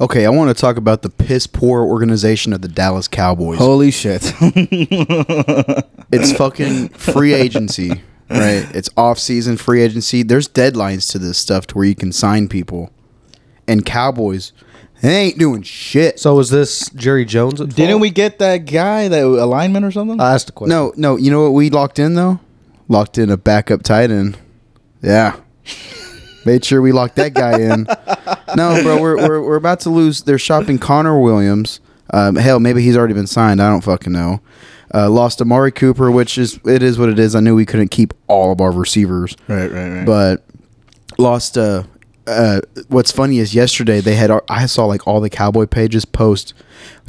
Okay, I want to talk about the piss poor organization of the Dallas Cowboys. Holy shit. It's fucking free agency, right? It's off season free agency. There's deadlines to this stuff to where you can sign people. And Cowboys, they ain't doing shit. So is this Jerry Jones? At Didn't fault? we get that guy, that alignment or something? I asked a question. No, no, you know what we locked in though? Locked in a backup tight end. Yeah. Made sure we locked that guy in. No, bro, we're, we're, we're about to lose. They're shopping Connor Williams. Um, hell, maybe he's already been signed. I don't fucking know. Uh, lost Amari Cooper, which is it is what it is. I knew we couldn't keep all of our receivers, right, right, right. but lost. Uh, uh, what's funny is yesterday they had. I saw like all the Cowboy pages post.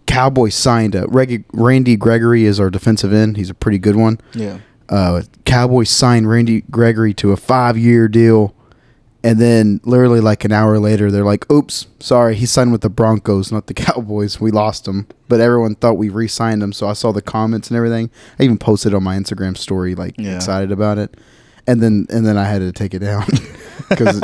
Cowboys signed. Uh, Reg- Randy Gregory is our defensive end. He's a pretty good one yeah. uh, Cowboys signed Randy Gregory to a five year deal. And then literally like an hour later, they're like, oops, sorry, he signed with the Broncos, not the Cowboys. We lost him. But everyone thought we re signed him. So I saw the comments and everything. I even posted on my Instagram story, like Yeah. excited about it. And then and then I had to take it down because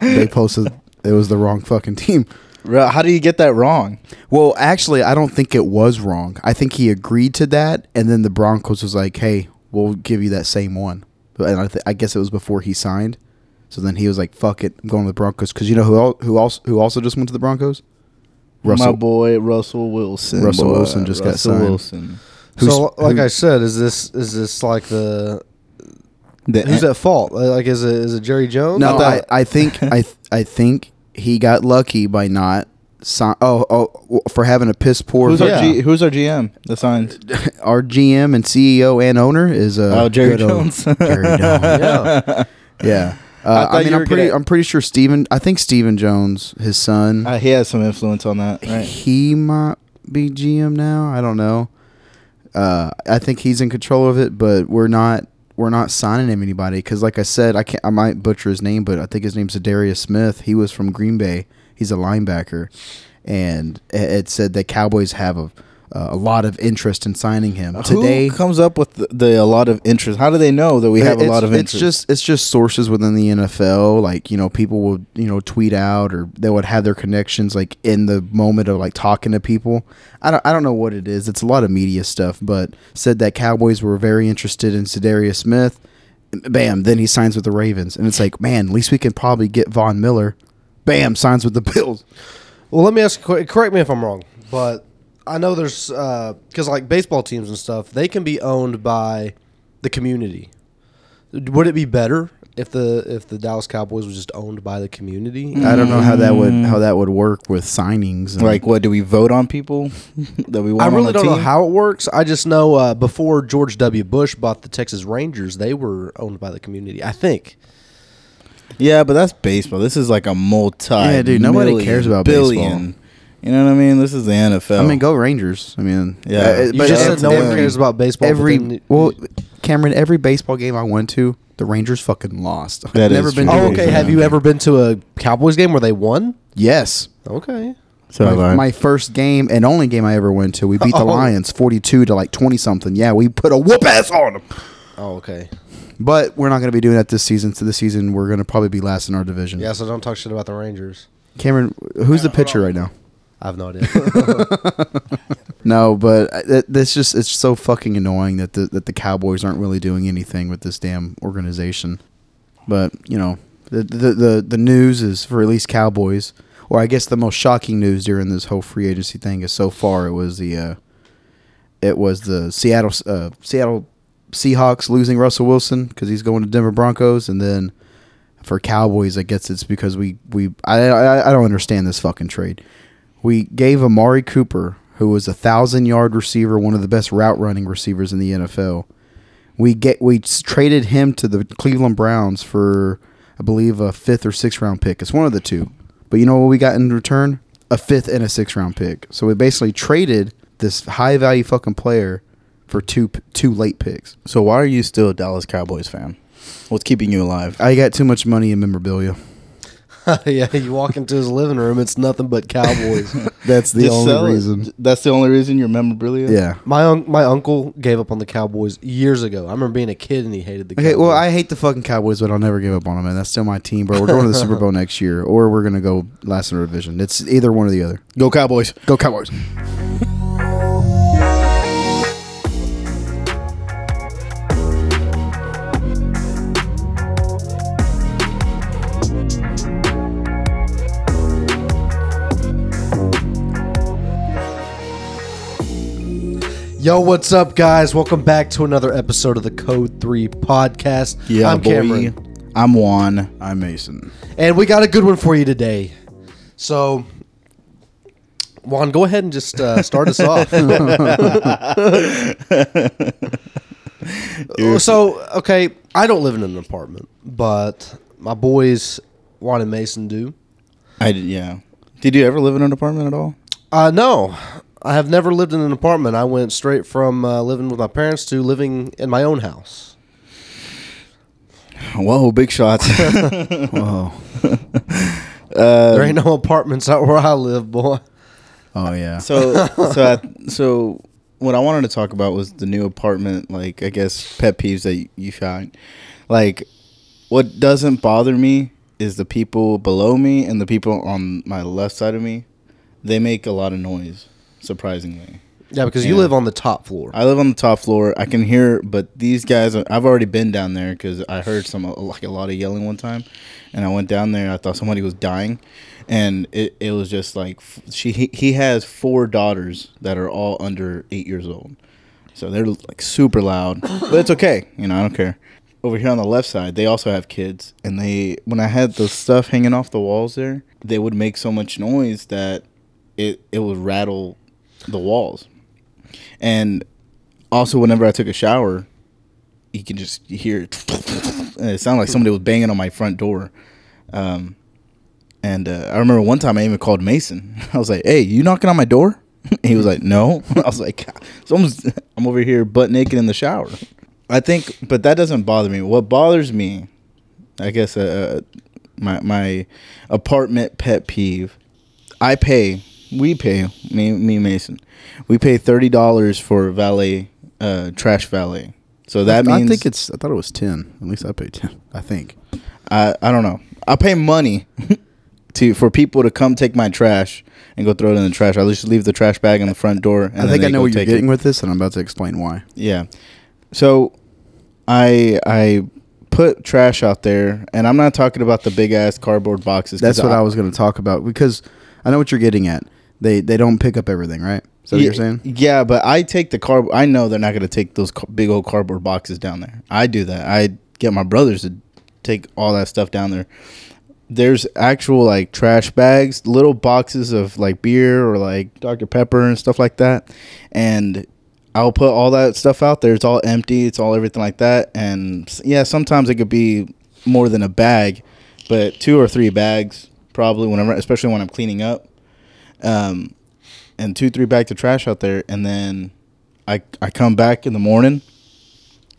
they posted it was the wrong fucking team. How do you get that wrong? Well, actually, I don't think it was wrong. I think he agreed to that, and then the Broncos was like, "Hey, we'll give you that same one." And I, th- I guess it was before he signed. So then he was like, "Fuck it, I'm going to the Broncos." Because you know who el- who also who also just went to the Broncos? My boy Russell Wilson. Russell boy. Wilson just got signed. Wilson. Who's- so, like who- I said, is this is this like the The who's at fault? Like, is it is it Jerry Jones? No, I I, think I th- I think he got lucky by not. Si- oh, oh, for having a piss poor. Who's Yeah. our G, Who's our GM? The signs. our GM and CEO and owner is uh, Oh, Jerry good Jones. Jerry Jones. yeah. Yeah. I Uh, thought I, mean, I'm pretty. gonna- I'm pretty sure Stephen. I think Stephen Jones, his son, Uh, he has some influence on that, right? he might be GM now. I don't know. Uh, I think he's in control of it, but we're not. We're not signing him anybody because, like I said, I can't. I might butcher his name, but I think his name's Darius Smith. He was from Green Bay. He's a linebacker, and it- it said that Cowboys have a Uh, a lot of interest in signing him today. Who comes up with the, the a lot of interest? How do they know that we have a lot of interest? It's just it's just sources within the NFL. Like you know, people would you know tweet out or they would have their connections like in the moment of like talking to people. I don't I don't know what it is. It's a lot of media stuff, but said that Cowboys were very interested in Za'Darius Smith. Bam, then he signs with the Ravens, and it's like, man, at least we can probably get Von Miller. Bam, signs with the Bills. Well, let me ask. you a que- Correct me if I'm wrong, but I know there's because like baseball teams and stuff, they can be owned by the community. Would it be better if the if the Dallas Cowboys was just owned by the community? I don't know how that would how that would work with signings. and- like, what do we vote on people that we want? I on really the don't know how it works. I just know uh, before George W. Bush bought the Texas Rangers, they were owned by the community. I think. Yeah, but that's baseball. This is like a multi. Yeah, dude, nobody million, cares about billion. baseball. You know what I mean? This is the NFL. I mean, go Rangers. I mean, Yeah. uh, You You just said no one cares about baseball. every then- well, Cameron, every baseball game I went to, the Rangers fucking lost. I've That never is been. To Oh, okay. game. Have you ever been to a Cowboys game where they won? Yes. Okay. So my, my first game and only game I ever went to, we beat the Oh. Lions forty-two to like twenty something. Yeah, we put a whoop ass on them. Oh, okay. But we're not going to be doing that this season. So this season, we're going to probably be last in our division. Yeah. So don't talk shit about the Rangers. Cameron, who's the pitcher right now? I have no idea. No, but uh, it, this just it's so fucking annoying that the that the Cowboys aren't really doing anything with this damn organization. But you know, the the the, the news is for at least Cowboys, or I guess the most shocking news during this whole free agency thing is so far it was the uh, it was the Seattle uh, Seattle Seahawks losing Russell Wilson because he's going to Denver Broncos, and then for Cowboys, I guess it's because we we I I, I don't understand this fucking trade. We gave Amari Cooper, who was a thousand yard receiver, one of the best route running receivers in the NFL. We get we traded him to the Cleveland Browns for I believe a fifth or sixth round pick. It's one of the two. But you know what we got in return? A fifth and a sixth round pick. So we basically traded this high value fucking player for two two late picks. so why are you still a Dallas Cowboys fan? What's keeping you alive? I got too much money in memorabilia. yeah, you walk into his living room, it's nothing but Cowboys. That's the Just sell only it. reason. That's the only reason your memorabilia. Yeah. my un- my uncle gave up on the Cowboys years ago. I remember being a kid and he hated the Cowboys. Okay, well, I hate the fucking Cowboys, but I'll never give up on them, man. That's still my team, bro. We're going to the Super Bowl next year, or we're gonna go last in our division. It's either one or the other. Go Cowboys. Go Cowboys. Yo, what's up, guys? Welcome back to another episode of the Code 3 podcast. Yeah, I'm boy. Cameron. I'm Juan. I'm Mason. And we got a good one for you today. So, Juan, go ahead and just uh, start us off. so, okay, I don't live in an apartment, but my boys, Juan and Mason, do. I did. Yeah. Did you ever live in an apartment at all? Uh, no, I have never lived in an apartment. I went straight from uh, living with my parents to living in my own house. Whoa, big shots. Whoa. there ain't no apartments out where I live, boy. Oh yeah. so, so, I, so, what I wanted to talk about was the new apartment. Like, I guess pet peeves that you, you find. Like, what doesn't bother me is the people below me and the people on my left side of me. They make a lot of noise. Surprisingly. Yeah, because you live on the top floor. I live on the top floor. I can hear, but these guys. I've already been down there because I heard some uh, like a lot of yelling one time, and I went down there. I thought somebody was dying, and it, it was just like she he, he has four daughters that are all under eight years old, so they're like super loud. but it's okay, you know. I don't care. Over here on the left side, they also have kids, and they when I had the stuff hanging off the walls there, they would make so much noise that it it would rattle the walls. And also, whenever I took a shower, you can just hear it. It sounded like somebody was banging on my front door. Um, and uh, I remember one time I even called Mason. I was like, "Hey, you knocking on my door?" he was like, "No." I was like, "Someone's." I'm over here butt naked in the shower. I think, but that doesn't bother me. What bothers me, I guess, uh, my my apartment pet peeve. I pay. We pay. Me, me, Mason. We pay thirty dollars for valet, uh, trash valet. So that I means I think it's. I thought it was ten. At least I paid ten. I think. I I don't know. I pay money to for people to come take my trash and go throw it in the trash. I just leave the trash bag in the front door. And I think I know what you're take it. getting with this, and I'm about to explain why. Yeah. So I I put trash out there, and I'm not talking about the big ass cardboard boxes. That's what I was going to talk about because I know what you're getting at. They they don't pick up everything, right? Is that what yeah, you're saying? Yeah, but I take the car. I know they're not going to take those big old cardboard boxes down there. I do that. I get my brothers to take all that stuff down there. There's actual like trash bags, little boxes of like beer or like Dr Pepper and stuff like that, and I'll put all that stuff out there. It's all empty. It's all everything like that. And yeah, sometimes it could be more than a bag, but two or three bags probably whenever, especially when I'm cleaning up. Um, and two, three bags of trash out there, and then I I come back in the morning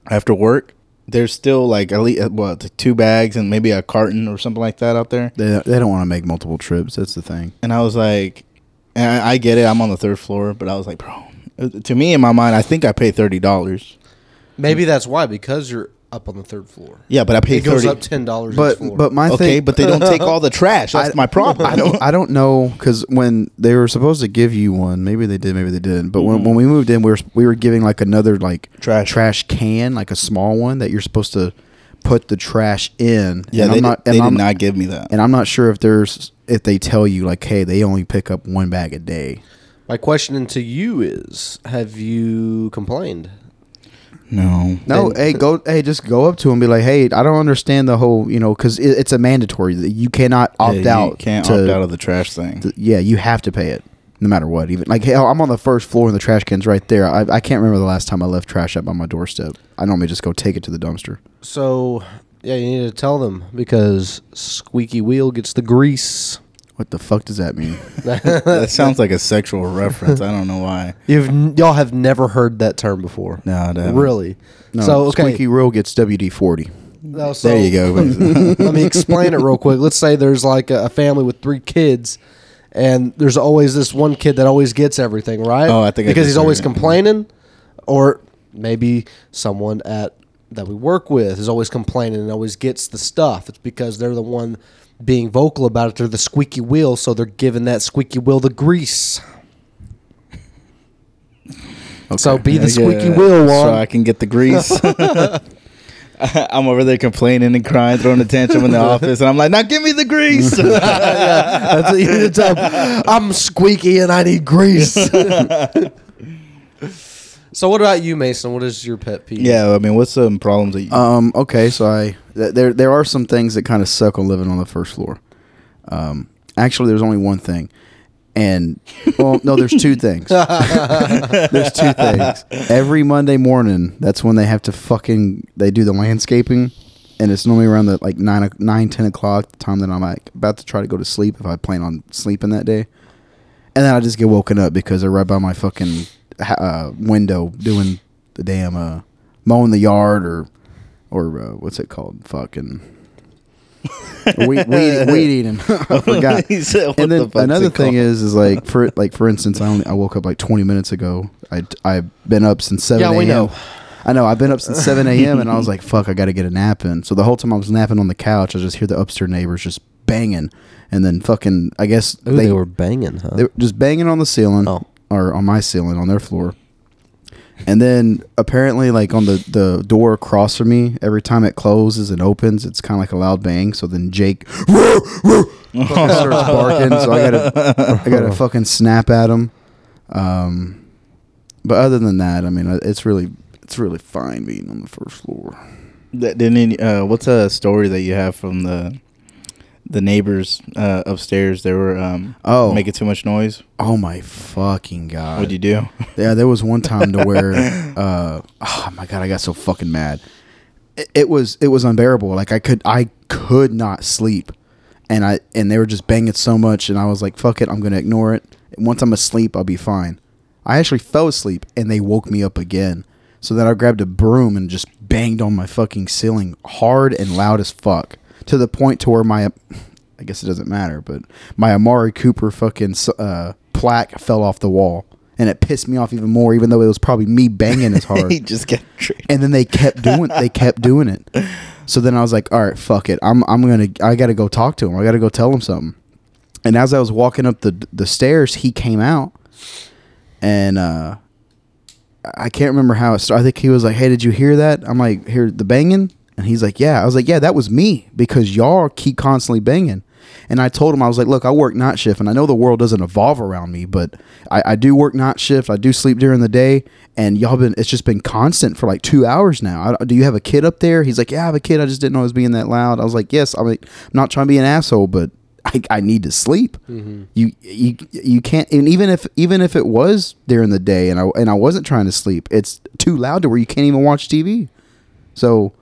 after work. There's still like at least what two bags and maybe a carton or something like that out there. They they don't want to make multiple trips. That's the thing. And I was like, and I, I get it. I'm on the third floor, but I was like, bro, uh, to me in my mind, I think I pay thirty dollars. Maybe that's why, because you're up on the third floor. Yeah, but I paid It goes thirty. up ten dollars. But floor. but my okay, thing, but they don't take all the trash. That's I- my problem. I don't I don't know because when they were supposed to give you one, maybe they did, maybe they didn't. But when, mm-hmm. when we moved in, we were we were giving like another like Trash. trash can, like a small one that you're supposed to put the trash in. Yeah, and they, I'm not, did, and they I'm, did not give me that. And I'm not sure if there's if they tell you like, hey, they only pick up one bag a day. my question to you is: Have you complained? No, No, And- hey, go, hey, just go up to him and be like, hey, I don't understand the whole, you know, because it, it's a mandatory that you cannot opt Yeah, you out. Can't to, opt out of the trash thing. to- yeah, you have to pay it no matter what. Even like, hell, I'm on the first floor and the trash can's right there. I, I can't remember the last time I left trash up on my doorstep. I normally just go take it to the dumpster. So yeah, you need to tell them because squeaky wheel gets the grease. What the fuck does that mean? that sounds like a sexual reference. I don't know why. You've n- y'all have never heard that term before. No, I haven't. really. No, so okay, squeaky wheel gets WD forty. No, so there you go. Let me explain it real quick. Let's say there's like a, a family with three kids, and there's always this one kid that always gets everything, right? Oh, I think I because just he's always heard it. complaining, or maybe someone at that we work with is always complaining and always gets the stuff. It's because they're the one being vocal about it. They're the squeaky wheel, so they're giving that squeaky wheel the grease. So be the squeaky Yeah, wheel one. so I can get the grease. I'm over there complaining and crying, throwing a tantrum in the office, and I'm like, "Now give me the grease." That's what you need to tell. I'm squeaky and I need grease. So, what about you, Mason? What is your pet peeve? yeah, I mean, what's some problems that you? Um. Okay. So I th- there there are some things that kind of suck on living on the first floor. Um. Actually, there's only one thing, and well, no, there's two things. there's two things. Every Monday morning, that's when they have to fucking they do the landscaping, and it's normally around the like nine o- nine ten o'clock, the time that I'm like about to try to go to sleep if I plan on sleeping that day, and then I just get woken up because they're right by my fucking ha- uh, window doing the damn uh, mowing the yard or or uh, what's it called? Fucking weed, weed, weed eating. I forgot. Said, and then fuck's another thing called?" is, is like for like for instance, I only I woke up like 20 minutes ago. I I've been up since 7 Yeah, a.m. we know. I know. I've been up since 7 a.m. and I was like, fuck, I got to get a nap in. So the whole time I was napping on the couch, I just hear the upstairs neighbors just banging, and then fucking, I guess Ooh, they, were banging, huh? they were just banging on the ceiling Oh. Or on my ceiling on their floor. And then apparently, like on the, the door across from me, every time it closes and opens, it's kind of like a loud bang. So then Jake fucking starts barking. So I gotta I gotta fucking snap at him. Um, but other than that, I mean, uh, it's really it's really fine being on the first floor. That- Didn't any- uh, what's a story that you have from the the neighbors uh, upstairs? They were um, Oh. making too much noise. Oh my fucking god! What'd you do? Yeah, there was one time to where, uh, oh my god, I got so fucking mad. It, it was it was unbearable. Like I could I could not sleep, and I and they were just banging so much, and I was like, fuck it, I'm gonna ignore it. Once I'm asleep, I'll be fine. I actually fell asleep, and they woke me up again. So then I grabbed a broom and just banged on my fucking ceiling hard and loud as fuck to the point to where my, I guess it doesn't matter, but my Amari Cooper fucking uh, plaque fell off the wall, and it pissed me off even more, even though it was probably me banging as hard. he just kept. And then they kept doing they kept doing it. So then I was like, all right, fuck it. I'm I'm gonna I gotta go talk to him. I gotta go tell him something. And as I was walking up the the stairs, he came out, and uh, I can't remember how it started. I think he was like, "Hey, did you hear that?" I'm like, "Hear the banging?" And he's like, "Yeah." I was like, "Yeah, that was me because y'all keep constantly banging." And I told him I was like, "Look, I work night shift, and I know the world doesn't evolve around me, but I, I do work night shift. I do sleep during the day, and y'all been it's just been constant for like two hours now. I, do you have a kid up there?" He's like, "Yeah, I have a kid. I just didn't know it was being that loud." I was like, "Yes, I'm, like, I'm not trying to be an asshole, but." I, I need to sleep. Mm-hmm. You you you can't and even if even if it was during the day and I and I wasn't trying to sleep, it's too loud to where you can't even watch TV. So,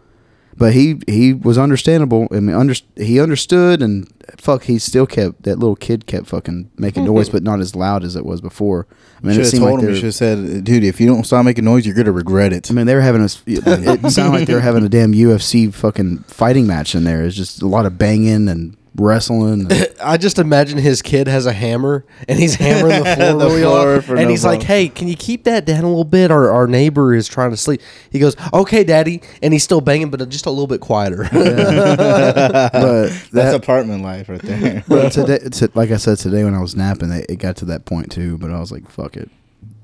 but he he was understandable. I mean, under, he understood and fuck, he still kept that little kid kept fucking making mm-hmm. noise, but not as loud as it was before. I mean, should it have seemed told like him. they You were, should have said, "Dude, if you don't stop making noise, you're gonna regret it." I mean, they were having a. It sounded like they were having a damn UFC fucking fighting match in there. It's just a lot of banging and wrestling. And, I just imagine his kid has a hammer and he's hammering the floor The really floor hard. for And no he's like, problem. "Hey, can you keep that down a little bit? Our our neighbor is trying to sleep." He goes, "Okay, Daddy," and he's still banging, but just a little bit quieter. but That's that, apartment life right there. but today, to, like I said today when I was napping, it, it got to that point too. But I was like, fuck it.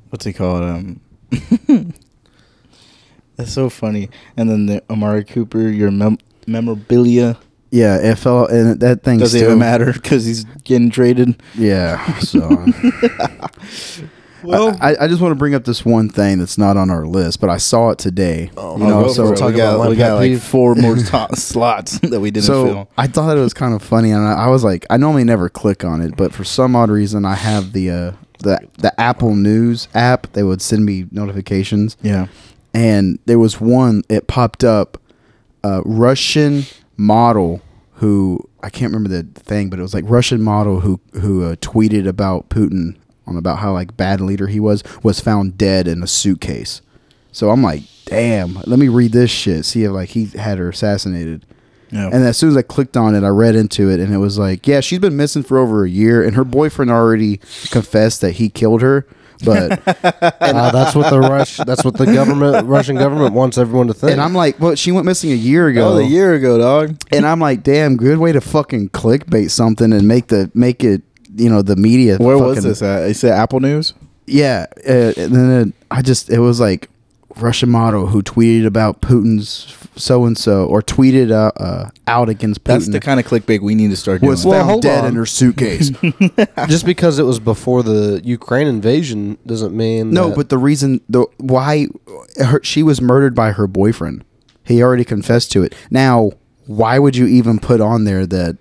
What's he called? Um, that's so funny. And then the Amari Cooper, your mem- memorabilia Yeah, it fell, and that thing doesn't still even matter because he's getting traded. Yeah, so. Well- I, I just want to bring up this one thing that's not on our list, but I saw it today. Oh, you know, go so we got, about we got like four more to- slots that we didn't so fill. I thought it was kind of funny, and I, I was like, I normally never click on it, but for some odd reason, I have the uh, the the Apple News app. They would send me notifications, Yeah. and there was one. It popped up, a Russian model who I can't remember the thing, but it was like Russian model who who uh, tweeted about Putin on about how like bad leader he was was found dead in a suitcase. So I'm like, damn, let me read this shit. See if like he had her assassinated. Yeah. And as soon as I clicked on it, I read into it, and it was like, yeah, she's been missing for over a year, and her boyfriend already confessed that he killed her. But Uh, that's what the Rush. That's what the government, Russian government, wants everyone to think. and I'm like, well, she went missing a year ago. oh, a year ago, dog. and I'm like, damn, good way to fucking clickbait something and make the make it, you know, the media. Where was this at? Is It said Apple News. Yeah, uh, and then it, I just it was like Russian model who tweeted about Putin's so and so or tweeted uh, uh, out against Putin. That's the kind of clickbait we need to start doing. was Well, found dead on. in her suitcase. just because it was before the Ukraine invasion doesn't mean no, that- but the reason the why her, she was murdered by her boyfriend. He already confessed to it. Now, why would you even put on there that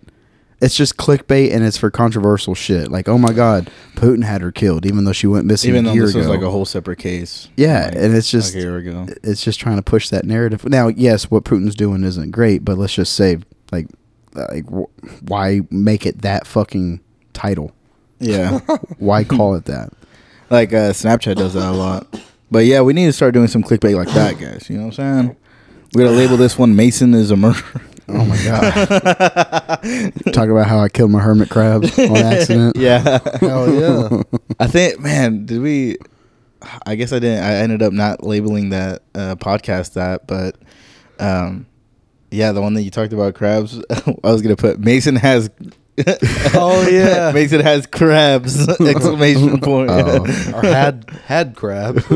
it's just clickbait and it's for controversial shit? Like, oh my god, Putin had her killed, even though she went missing Even a though year this ago. was like a whole separate case. Yeah, Like, and it's just like a it's just trying to push that narrative. Now, yes, what Putin's doing isn't great, but let's just say, like, like wh- why make it that fucking title? Yeah. Why call it that? like uh, Snapchat does that a lot. But yeah, we need to start doing some clickbait like that, guys. You know what I'm saying? We gotta label this one Mason is a murderer. Oh my god! Talk about how I killed my hermit crabs on accident. yeah. hell yeah. I think, man, did we? I guess I didn't. I ended up not labeling that uh, podcast that, but um, yeah, the one that you talked about crabs. I was gonna put Mason has. Oh, yeah. Mason has crabs! Exclamation point. Oh. or had had crab.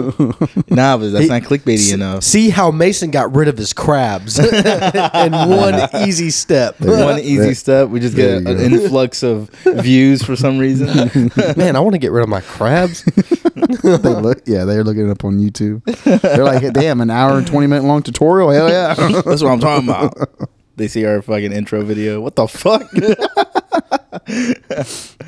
nah, but that's He- not clickbaity enough. See how Mason got rid of his crabs in one easy step. One easy There- step, we just there get an go. influx of views for some reason. Man, I want to get rid of my crabs. they look, yeah, they're looking it up on YouTube. They're like, damn, an hour and twenty minute long tutorial. Hell yeah! That's what I'm talking about. They see our fucking intro video. What the fuck?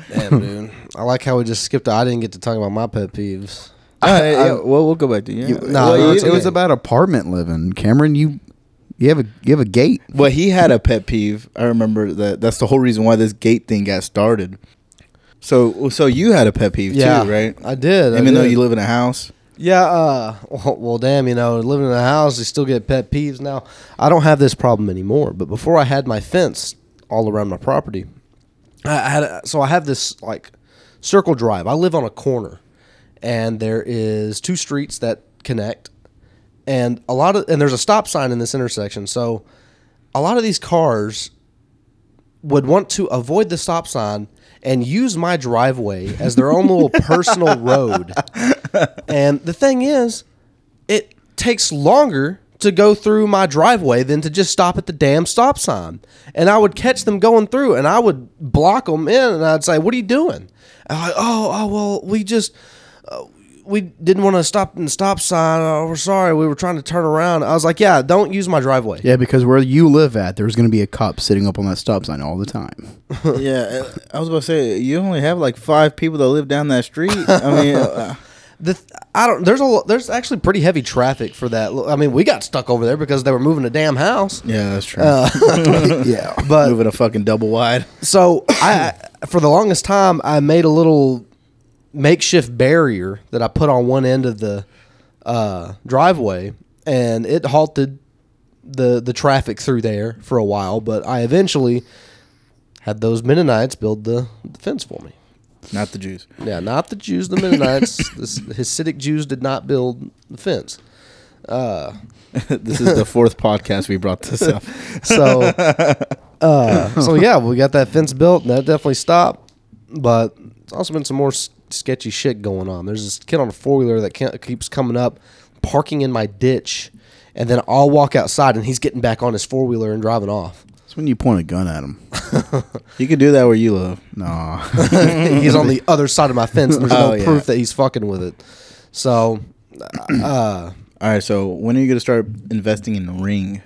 Damn, dude. I like how we just skipped. I didn't get to talk about my pet peeves. All right, yeah, well, we'll go back to you. You- Nah, well, no, you- it was about apartment living. Cameron, you you have a you have a gate. Well, he had a pet peeve. I remember that. That's the whole reason why this gate thing got started. So, so you had a pet peeve Yeah, too, right? I did. I Even though you live in a house. Yeah, uh, well, well, damn, you know, living in a house, you still get pet peeves. Now, I don't have this problem anymore, but before I had my fence all around my property, I I had a, so I have this like circle drive. I live on a corner, and there is two streets that connect, and a lot of and there's a stop sign in this intersection. So, a lot of these cars would want to avoid the stop sign and use my driveway as their own little personal road. And the thing is, it takes longer to go through my driveway than to just stop at the damn stop sign. And I would catch them going through and I would block them in and I'd say, What are you doing? And I'm like, Oh, oh, well, we just. Uh, we didn't want to stop in the stop sign. Oh, we're sorry. We were trying to turn around. I was like, "Yeah, don't use my driveway." Yeah, because where you live at, there's going to be a cop sitting up on that stop sign all the time. yeah, I was about to say you only have like five people that live down that street. I mean, uh, The I don't. There's a. There's actually pretty heavy traffic for that. I mean, we got stuck over there because they were moving a damn house. yeah, that's true. yeah, But Moving a fucking double wide. so I, for the longest time, I made a little makeshift barrier that I put on one end of the uh, driveway, and it halted the the traffic through there for a while. But I eventually had those Mennonites build the, the fence for me. Not the Jews. Yeah, not the Jews, the Mennonites. the Hasidic Jews did not build the fence. this is the fourth podcast we brought this up. So, uh, so yeah, we got that fence built, and that definitely stopped. But it's also been some more s- sketchy shit going on. There's this kid on a four wheeler that can't, keeps coming up, parking in my ditch, and then I'll walk outside, and he's getting back on his four wheeler and driving off. It's when you point a gun at him. You can do that where you live. No, he's on the other side of my fence, and there's no Oh, yeah. proof that he's fucking with it. So, uh, All right, so when are you gonna start investing in Ring?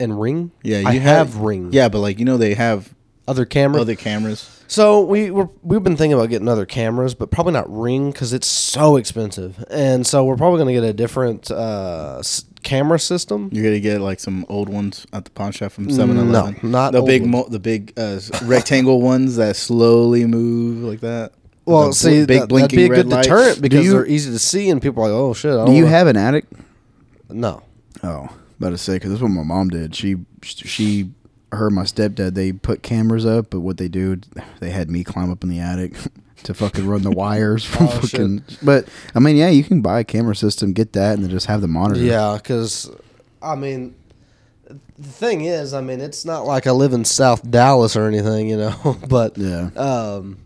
and ring, Yeah, you I have, ring. Yeah, but like you know they have other camera. other cameras. So we were we've been thinking about getting other cameras, but probably not Ring because it's so expensive. And so we're probably going to get a different uh, s- camera system. You're gonna get like some old ones at the pawn shop from 7-Eleven. No, not the big, mo- the big uh, rectangle ones that slowly move like that. Well, The see, bl- that, that'd be a good lights. deterrent because you- they're easy to see, and people are like, "Oh shit!" I do you wanna- have an attic? No. Oh, about to say because that's what my mom did. She she her my stepdad they put cameras up, but what they do they had me climb up in the attic to fucking run the wires from Oh, shit. fucking. But I mean, yeah, you can buy a camera system, get that, and then just have the monitor. Yeah, because I mean, the thing is, I mean, it's not like I live in South Dallas or anything, you know. but Yeah. um,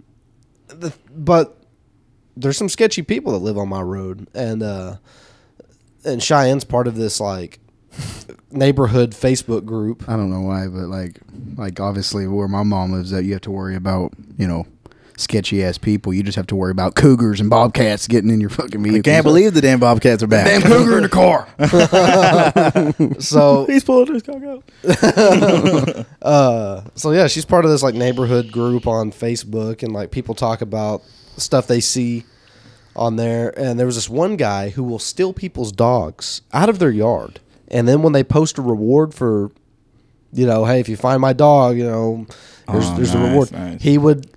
the, but there's some sketchy people that live on my road, and uh, and Cheyenne's part of this like neighborhood Facebook group. I don't know why, but like like obviously where my mom lives, that you have to worry about you know sketchy ass people. You just have to worry about cougars and bobcats getting in your fucking vehicle. I can't believe the damn Bobcats are back. damn cougar in the car. So He's pulling his cock out. uh so yeah she's part of this like neighborhood group on facebook and like people talk about stuff they see on there and there was this one guy who will steal people's dogs out of their yard and then when they post a reward for you know hey if you find my dog you know there's, Oh, there's a reward nice. he would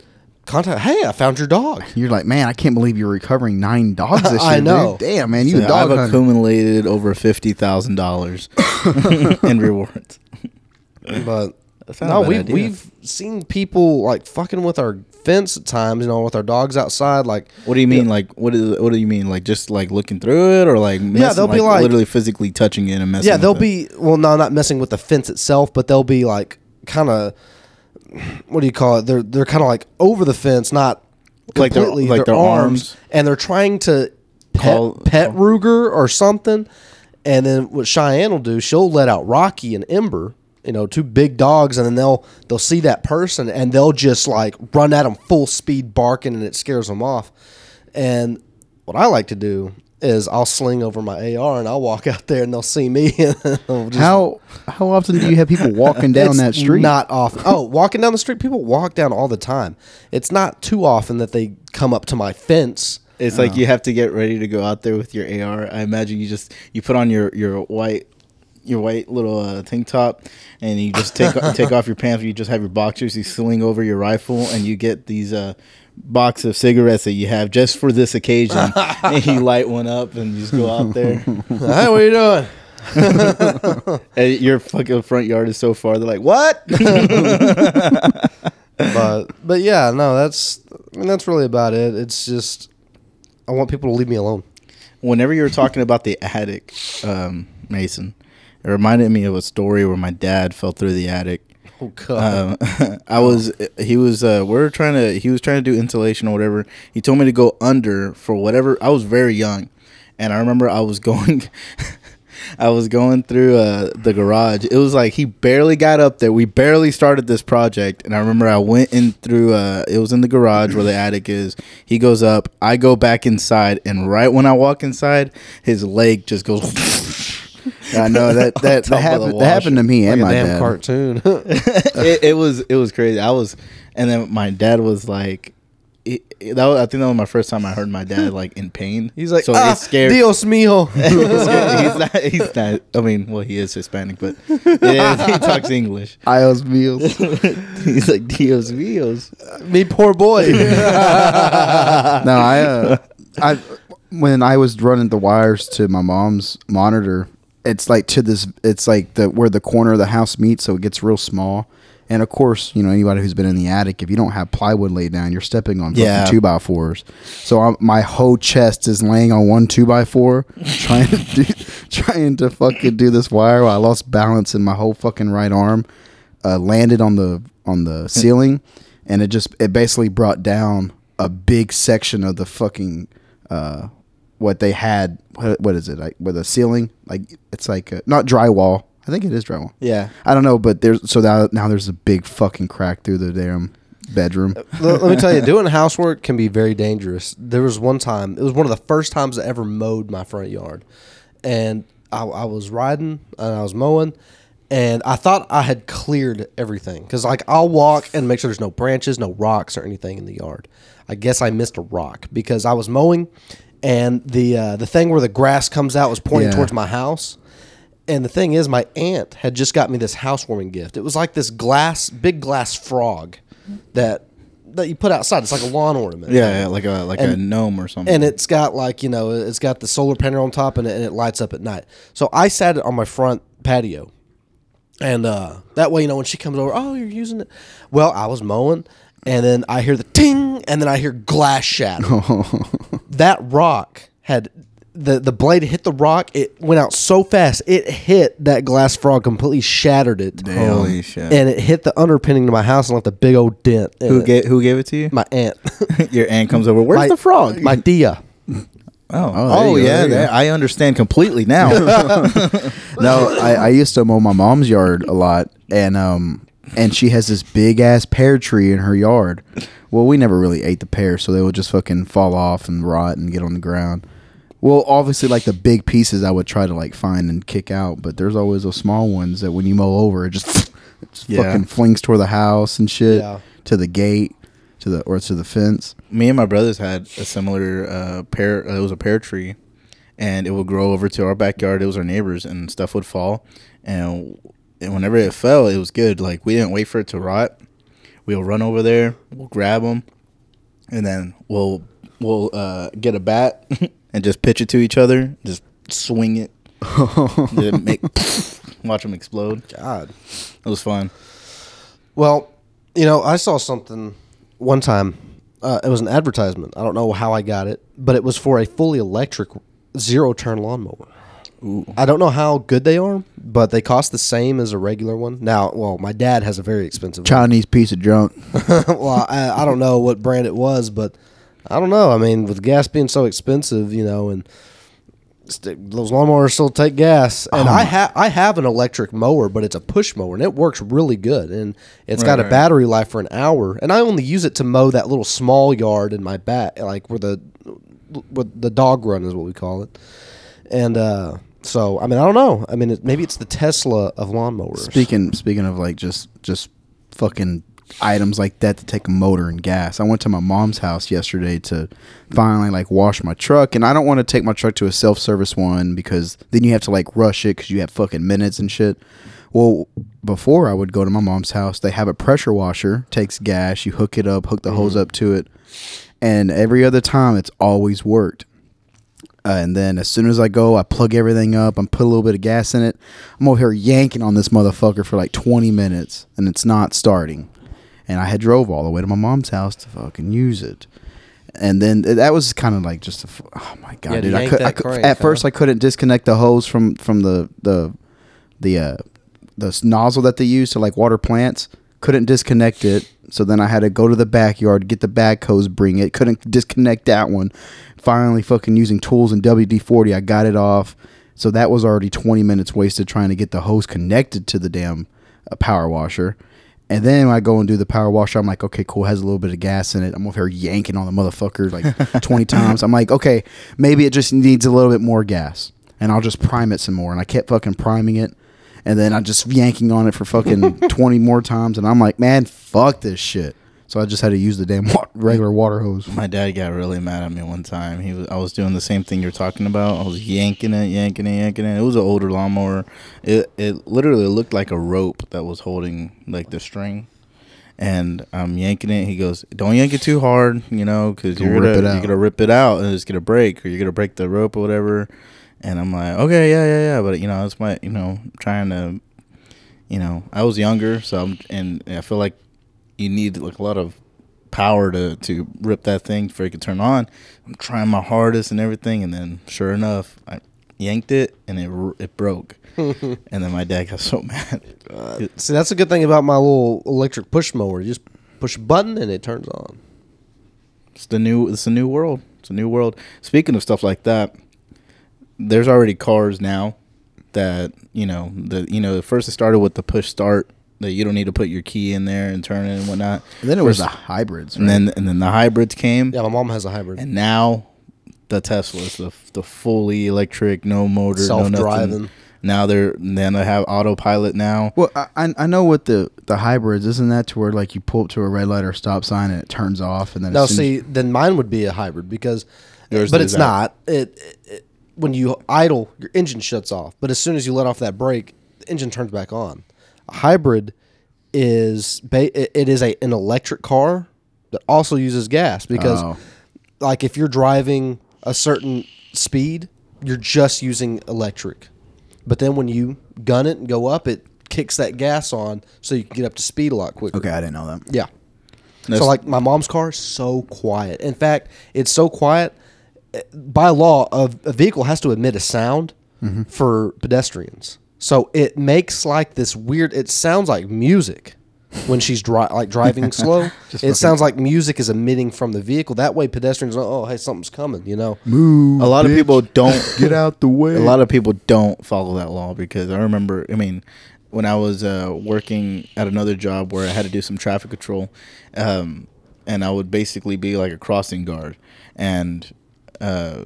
contact hey i found your dog You're like, man, I can't believe you're recovering nine dogs this year. I know. dude. Damn, man, you So a dog I've hunter. accumulated over fifty thousand dollars in rewards. but no we've, idea. we've seen people like fucking with our fence at times you know with our dogs outside like What do you mean? Like what is? What do you mean? Like just like looking through it, or like messing, they'll be like- literally physically touching it and messing. Yeah, they'll it? be well, no, not messing with the fence itself, but they'll be like kind of what do you call it? They're they're kind of like over the fence, not Like their- completely. like their, arms, arms? and they're trying to pet, Call- pet oh. Ruger or something. And then what Cheyenne will do, she'll let out Rocky and Ember, you know, two big dogs, and then they'll they'll see that person and they'll just like run at them full speed barking, and it scares them off. And what I like to do is I'll sling over my AR and I'll walk out there and they'll see me. And just How how often do you have people walking down it's that street? Not often. Oh, walking down the street, people walk down all the time. It's not too often that they come up to my fence. It's like you have to get ready to go out there with your AR. I imagine you just you put on your your white your white little uh, tank top and you just take take off your pants. You just have your boxers. You sling over your rifle and you get these uh, box of cigarettes that you have just for this occasion. and you light one up and you just go out there. hey, what are you doing? and your fucking front yard is so far. They're like, what? But but yeah, no, that's I mean, that's really about it. It's just I want people to leave me alone. Whenever you were talking about the attic, um, Mason, it reminded me of a story where my dad fell through the attic. Oh god. Um, I was he was uh we are trying to he was trying to do insulation or whatever. He told me to go under for whatever. I was very young, and I remember I was going. I was going through uh, the garage. It was like he barely got up there. We barely started this project, and I remember I went in through. Uh, it was in the garage where the attic is. He goes up. I go back inside, and right when I walk inside, his leg just goes. I know that that, that happened. That happened to me and my dad. cartoon. it, it was it was crazy. I was, and then my dad was like, it, it- that was, I think that was my first time I heard my dad like in pain. He's like, so ah, it scared. Dios mío. he's not. He's not. I mean, well, he is Hispanic, but yeah, he talks English. Ios meals. he's like Dios míos. me poor boy. no, I, uh, I, when I was running the wires to my mom's monitor, it's like to this, it's like the where the corner of the house meets, so it gets real small. And of course, you know anybody who's been in the attic, if you don't have plywood laid down, you're stepping on fucking Yeah. two by fours. So I'm, my whole chest is laying on one two by four, trying to do, trying to fucking do this wire. While I lost balance and my whole fucking right arm uh, landed on the on the ceiling, and it just it basically brought down a big section of the fucking uh, what they had. What, what is it like with a ceiling? Like it's like uh not drywall. I think it is drywall. Yeah. I don't know, but there's so now now there's a big fucking crack through the damn bedroom. let, let me tell you, doing housework can be very dangerous. There was one time, it was one of the first times I ever mowed my front yard. And I, I was riding and I was mowing, and I thought I had cleared everything. Because, like, I'll walk and make sure there's no branches, no rocks, or anything in the yard. I guess I missed a rock because I was mowing, and the, uh, the thing where the grass comes out was pointing Yeah. towards my house. And the thing is, my aunt had just got me this housewarming gift. It was like this glass, big glass frog that that you put outside. It's like a lawn ornament. Yeah, yeah, like a like a And- gnome or something. and it's got like you know it's got the solar panel on top and it, and it lights up at night so i sat it on my front patio and uh, that way you know when she comes over oh you're using it well i was mowing and then i hear the ting and then i hear glass shatter that rock had the the blade hit the rock it went out so fast it hit that glass frog completely shattered it Holy shit. and it hit the underpinning to my house and left a big old dent in who it. gave who gave it to you? my aunt Your aunt comes over. Where's my, the frog? my dia oh, Oh, oh, there you go, yeah, there you that- I understand completely now. no, I, I used to mow my mom's yard a lot, and um, and she has this big ass pear tree in her yard. Well, we never really ate the pears, so they would just fucking fall off and rot and get on the ground. Well, obviously, like the big pieces, I would try to like find and kick out, but there's always those small ones that when you mow over, it just, it just Yeah. fucking flings toward the house and shit, Yeah. to the gate, to the or to the fence. Me and my brothers had a similar uh, pear. Uh, it was a pear tree, and it would grow over to our backyard. It was our neighbors, and stuff would fall. And, and whenever it fell, it was good. Like we didn't wait for it to rot. We'll run over there. We'll grab them, and then we'll we'll uh, get a bat and just pitch it to each other. Just swing it. Then make watch them explode. god It was fun. Well, you know, I saw something one time. Uh, it was an advertisement. I don't know how I got it, but it was for a fully electric zero turn lawnmower. Ooh. I don't know how good they are, but they cost the same as a regular one. Now, well, my dad has a very expensive one. Chinese piece of junk. well, I, I don't know what brand it was, but I don't know. I mean, with gas being so expensive, you know, and st- those lawnmowers still take gas. And Oh I have I have an electric mower, but it's a push mower, and it works really good. And it's got Right, a right. battery life for an hour. And I only use it to mow that little small yard in my back, like where the where the dog run is what we call it. And uh, so, I mean, I don't know. I mean, it, maybe it's the Tesla of lawnmowers. Speaking speaking of like just just fucking items like that to take a motor and gas. I went to my mom's house yesterday to finally like wash my truck, and I don't want to take my truck to a self service one because then you have to like rush it because you have fucking minutes and shit. Well, before I would go to my mom's house, they have a pressure washer, takes gas, you hook it up, hook the hose mm-hmm. up to it, and every other time it's always worked. Uh, and then as soon as I go, I plug everything up. I'm put a little bit of gas in it. I'm over here yanking on this motherfucker for like 20 minutes, and it's not starting. And I had drove all the way to my mom's house to fucking use it. And then that was kind of like just a oh my god, to dude! I could, I could crank, at huh? first I couldn't disconnect the hose from from the the the uh, the nozzle that they use to like water plants. Couldn't disconnect it, so then I had to go to the backyard, get the back hose, bring it. Couldn't disconnect that one. Finally, fucking using tools and WD forty, I got it off. So that was already twenty minutes wasted trying to get the hose connected to the damn uh, power washer. And then when I go and do the power washer, I'm like, okay, cool, has a little bit of gas in it. I'm over here yanking on the motherfucker like 20 times. I'm like, okay, maybe it just needs a little bit more gas. And I'll just prime it some more. And I kept fucking priming it. And then I'm just yanking on it for fucking 20 more times. And I'm like, man, fuck this shit. So I just had to use the damn wa- regular water hose. My dad got really mad at me one time. He was I was doing the same thing you're talking about. I was yanking it, yanking it, yanking it. It was an older lawnmower. It it literally looked like a rope that was holding like the string. And I'm yanking it. He goes, "Don't yank it too hard, you know, because you're gonna you're gonna rip it out and it's gonna break, or you're gonna break the rope or whatever." And I'm like, "Okay, yeah, yeah, yeah," but you know, it's my you know trying to, you know, I was younger, so I'm and I feel like you need like a lot of power to to rip that thing before it could turn on. I'm trying my hardest and everything, and then sure enough, I yanked it and it it broke. and then my dad got so mad. See, that's a good thing about my little electric push mower. You just push a button and it turns on. It's the new it's a new world. It's a new world. Speaking of stuff like that, there's already cars now that you know the you know first it started with the push start that you don't need to put your key in there and turn it and whatnot. And then it was First- the hybrids. and then and then the hybrids came. Yeah, my mom has a hybrid. And now the Teslas, the the fully electric, no motor, Self-driving. nothing. Now they're then they have autopilot now. Well, I I I know what the the hybrids isn't that to where like you pull up to a red light or stop sign and it turns off and then No, as see, then mine would be a hybrid because, Yours but it's that. not. It, it, it when you idle, your engine shuts off. But as soon as you let off that brake, the engine turns back on. A hybrid is ba- it, is a an electric car that also uses gas because Oh. like if you're driving a certain speed, you're just using electric. But then when you gun it and go up, it kicks that gas on so you can get up to speed a lot quicker. Okay, I didn't know that. Yeah. That's- so like my mom's car is so quiet. In fact, it's so quiet by law a, a vehicle has to emit a sound Mm-hmm. for pedestrians. So it makes like this weird it sounds like music when she's dri- like driving slow. it sounds like music is emitting from the vehicle. That way pedestrians know, oh hey something's coming, you know. Move. a lot of people don't get out the way. a lot of people don't follow that law because I remember, I mean, when I was uh, working at another job where I had to do some traffic control, um, and I would basically be like a crossing guard, and uh,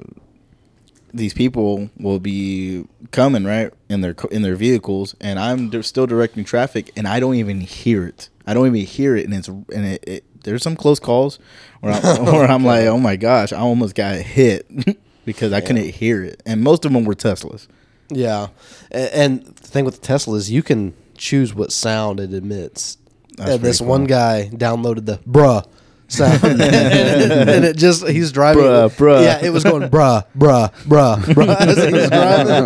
these people will be coming right in their in their vehicles, and I'm still directing traffic, and I don't even hear it. I don't even hear it, and it's and it. it there's some close calls where I'm, where I'm like, oh my gosh, I almost got hit because I couldn't hear it, and most of them were Teslas. Yeah. And the thing with the Tesla is you can choose what sound it emits. That's and this pretty one guy downloaded the bruh sound. and, it, and it just, he's driving. Bruh, bruh. Yeah, it was going bruh, bruh, bruh, bruh as he was driving.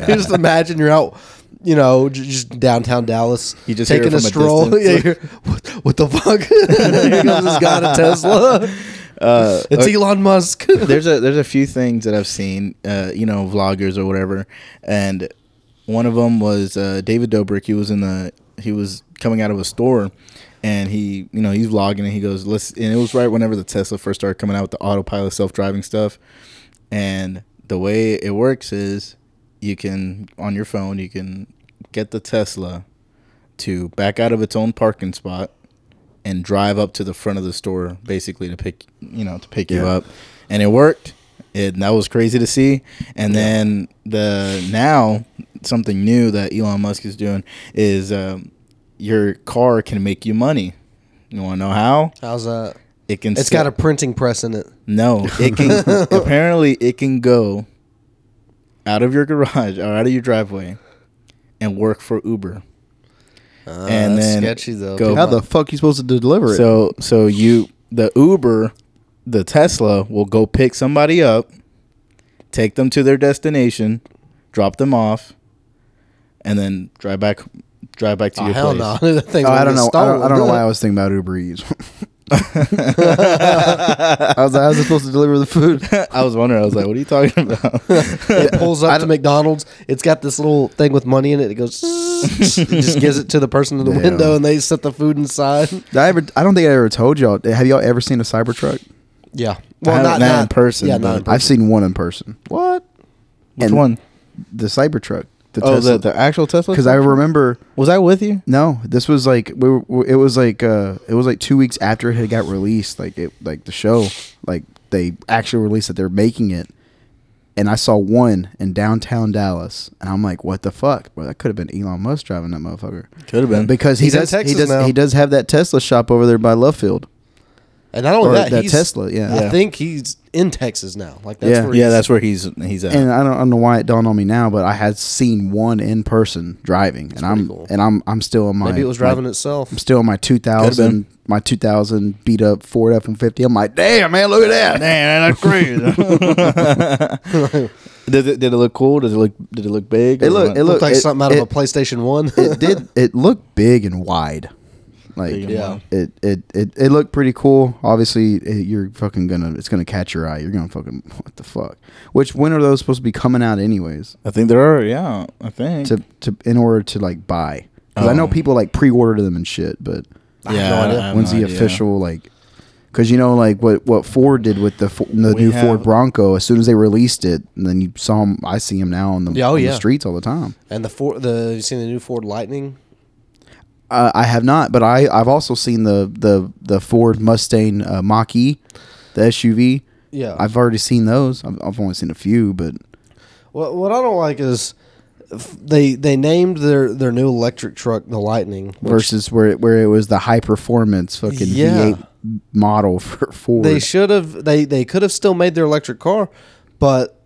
you just imagine you're out. You know, just downtown Dallas. You just taking a stroll. yeah, what, what the fuck? Here comes this guy in a Tesla. Uh, It's Elon Musk. there's a there's a few things that I've seen, uh, you know, vloggers or whatever, and one of them was uh, David Dobrik. He was in the he was coming out of a store, and he you know he's vlogging and he goes let's and it was right whenever the Tesla first started coming out with the autopilot self driving stuff, and the way it works is you can on your phone you can get the Tesla to back out of its own parking spot and drive up to the front of the store basically to pick you know to pick you up and it worked. It that was crazy to see and then the now something new that Elon Musk is doing is um, your car can make you money you want to know how How's that? it can It's sell- got a printing press in it. no it can apparently it can go out of your garage or out of your driveway and work for Uber ah, And that's then sketchy though. go- How the fuck you supposed to deliver it? So so you the Uber, the Tesla will go pick somebody up, take them to their destination, drop them off, and then drive back drive back to Oh, your hell place. no! That thing's Oh, I don't know. I don't, I don't know why I was thinking about Uber Eats. I was like, how's it supposed to deliver the food? I was wondering. I was like, "What are you talking about?" it pulls up to McDonald's. It's got this little thing with money in it. It goes, it just gives it to the person in the Damn. window, and they set the food inside. Did I ever? I don't think I ever told y'all. Have y'all ever seen a Cybertruck? Yeah, haven't- not in person, Yeah, not in person. I've seen one in person. what? Which And- one? The Cybertruck. The Oh, Tesla. the, the actual Tesla. Because I remember. was I with you? No, this was like we were, it was like uh it was like two weeks after it had got released, like it like the show, like they actually released that they're making it, and I saw one in downtown Dallas, and I'm like, what the fuck? Well, that could have been Elon Musk driving that motherfucker Could have been. because he He's in does he Texas does now. he does have that Tesla shop over there by Love Field. and not only or that, that he's, Tesla, yeah. I Yeah. think he's in Texas now. Like that's Yeah. where yeah, that's where he's he's at. And I don't, I don't know why it dawned on me now, but I had seen one in person driving, and I'm cool. and I'm I'm still in my maybe it was my- driving itself. I'm still in my 2000 my 2000 beat up Ford F150. I'm like, damn man, look at that. Damn, that's crazy. did it did it look cool? Did it look did it look big? It or look- what? it Looked like it- something out of a PlayStation One. it did. It looked big and wide. Like Yeah. it, it, it, it looked pretty cool. Obviously, it, you're fucking gonna. It's gonna catch your eye. You're gonna fucking what the fuck. Which when are those supposed to be coming out anyways? I think there are. Yeah, I think. To to in order to like buy. Because I know Oh. people like pre-order them and shit, but yeah, no I- idea. I have when's no the idea. official like? Because you know, like what what Ford did with the the We new have- Ford Bronco. As soon as they released it, and then you saw them. I see them now on the, Yeah, oh, on yeah. the streets all the time. and the Ford, the you seen the new Ford Lightning? Uh, I have not, but I I've also seen the the the Ford Mustang uh, Mach E, the SUV. Yeah, I've already seen those. I've, I've only seen a few, but What what I don't like is they they named their their new electric truck the Lightning versus where it, where it was the high performance fucking Yeah. V8 model for Ford. they should have they they could have still made their electric car, but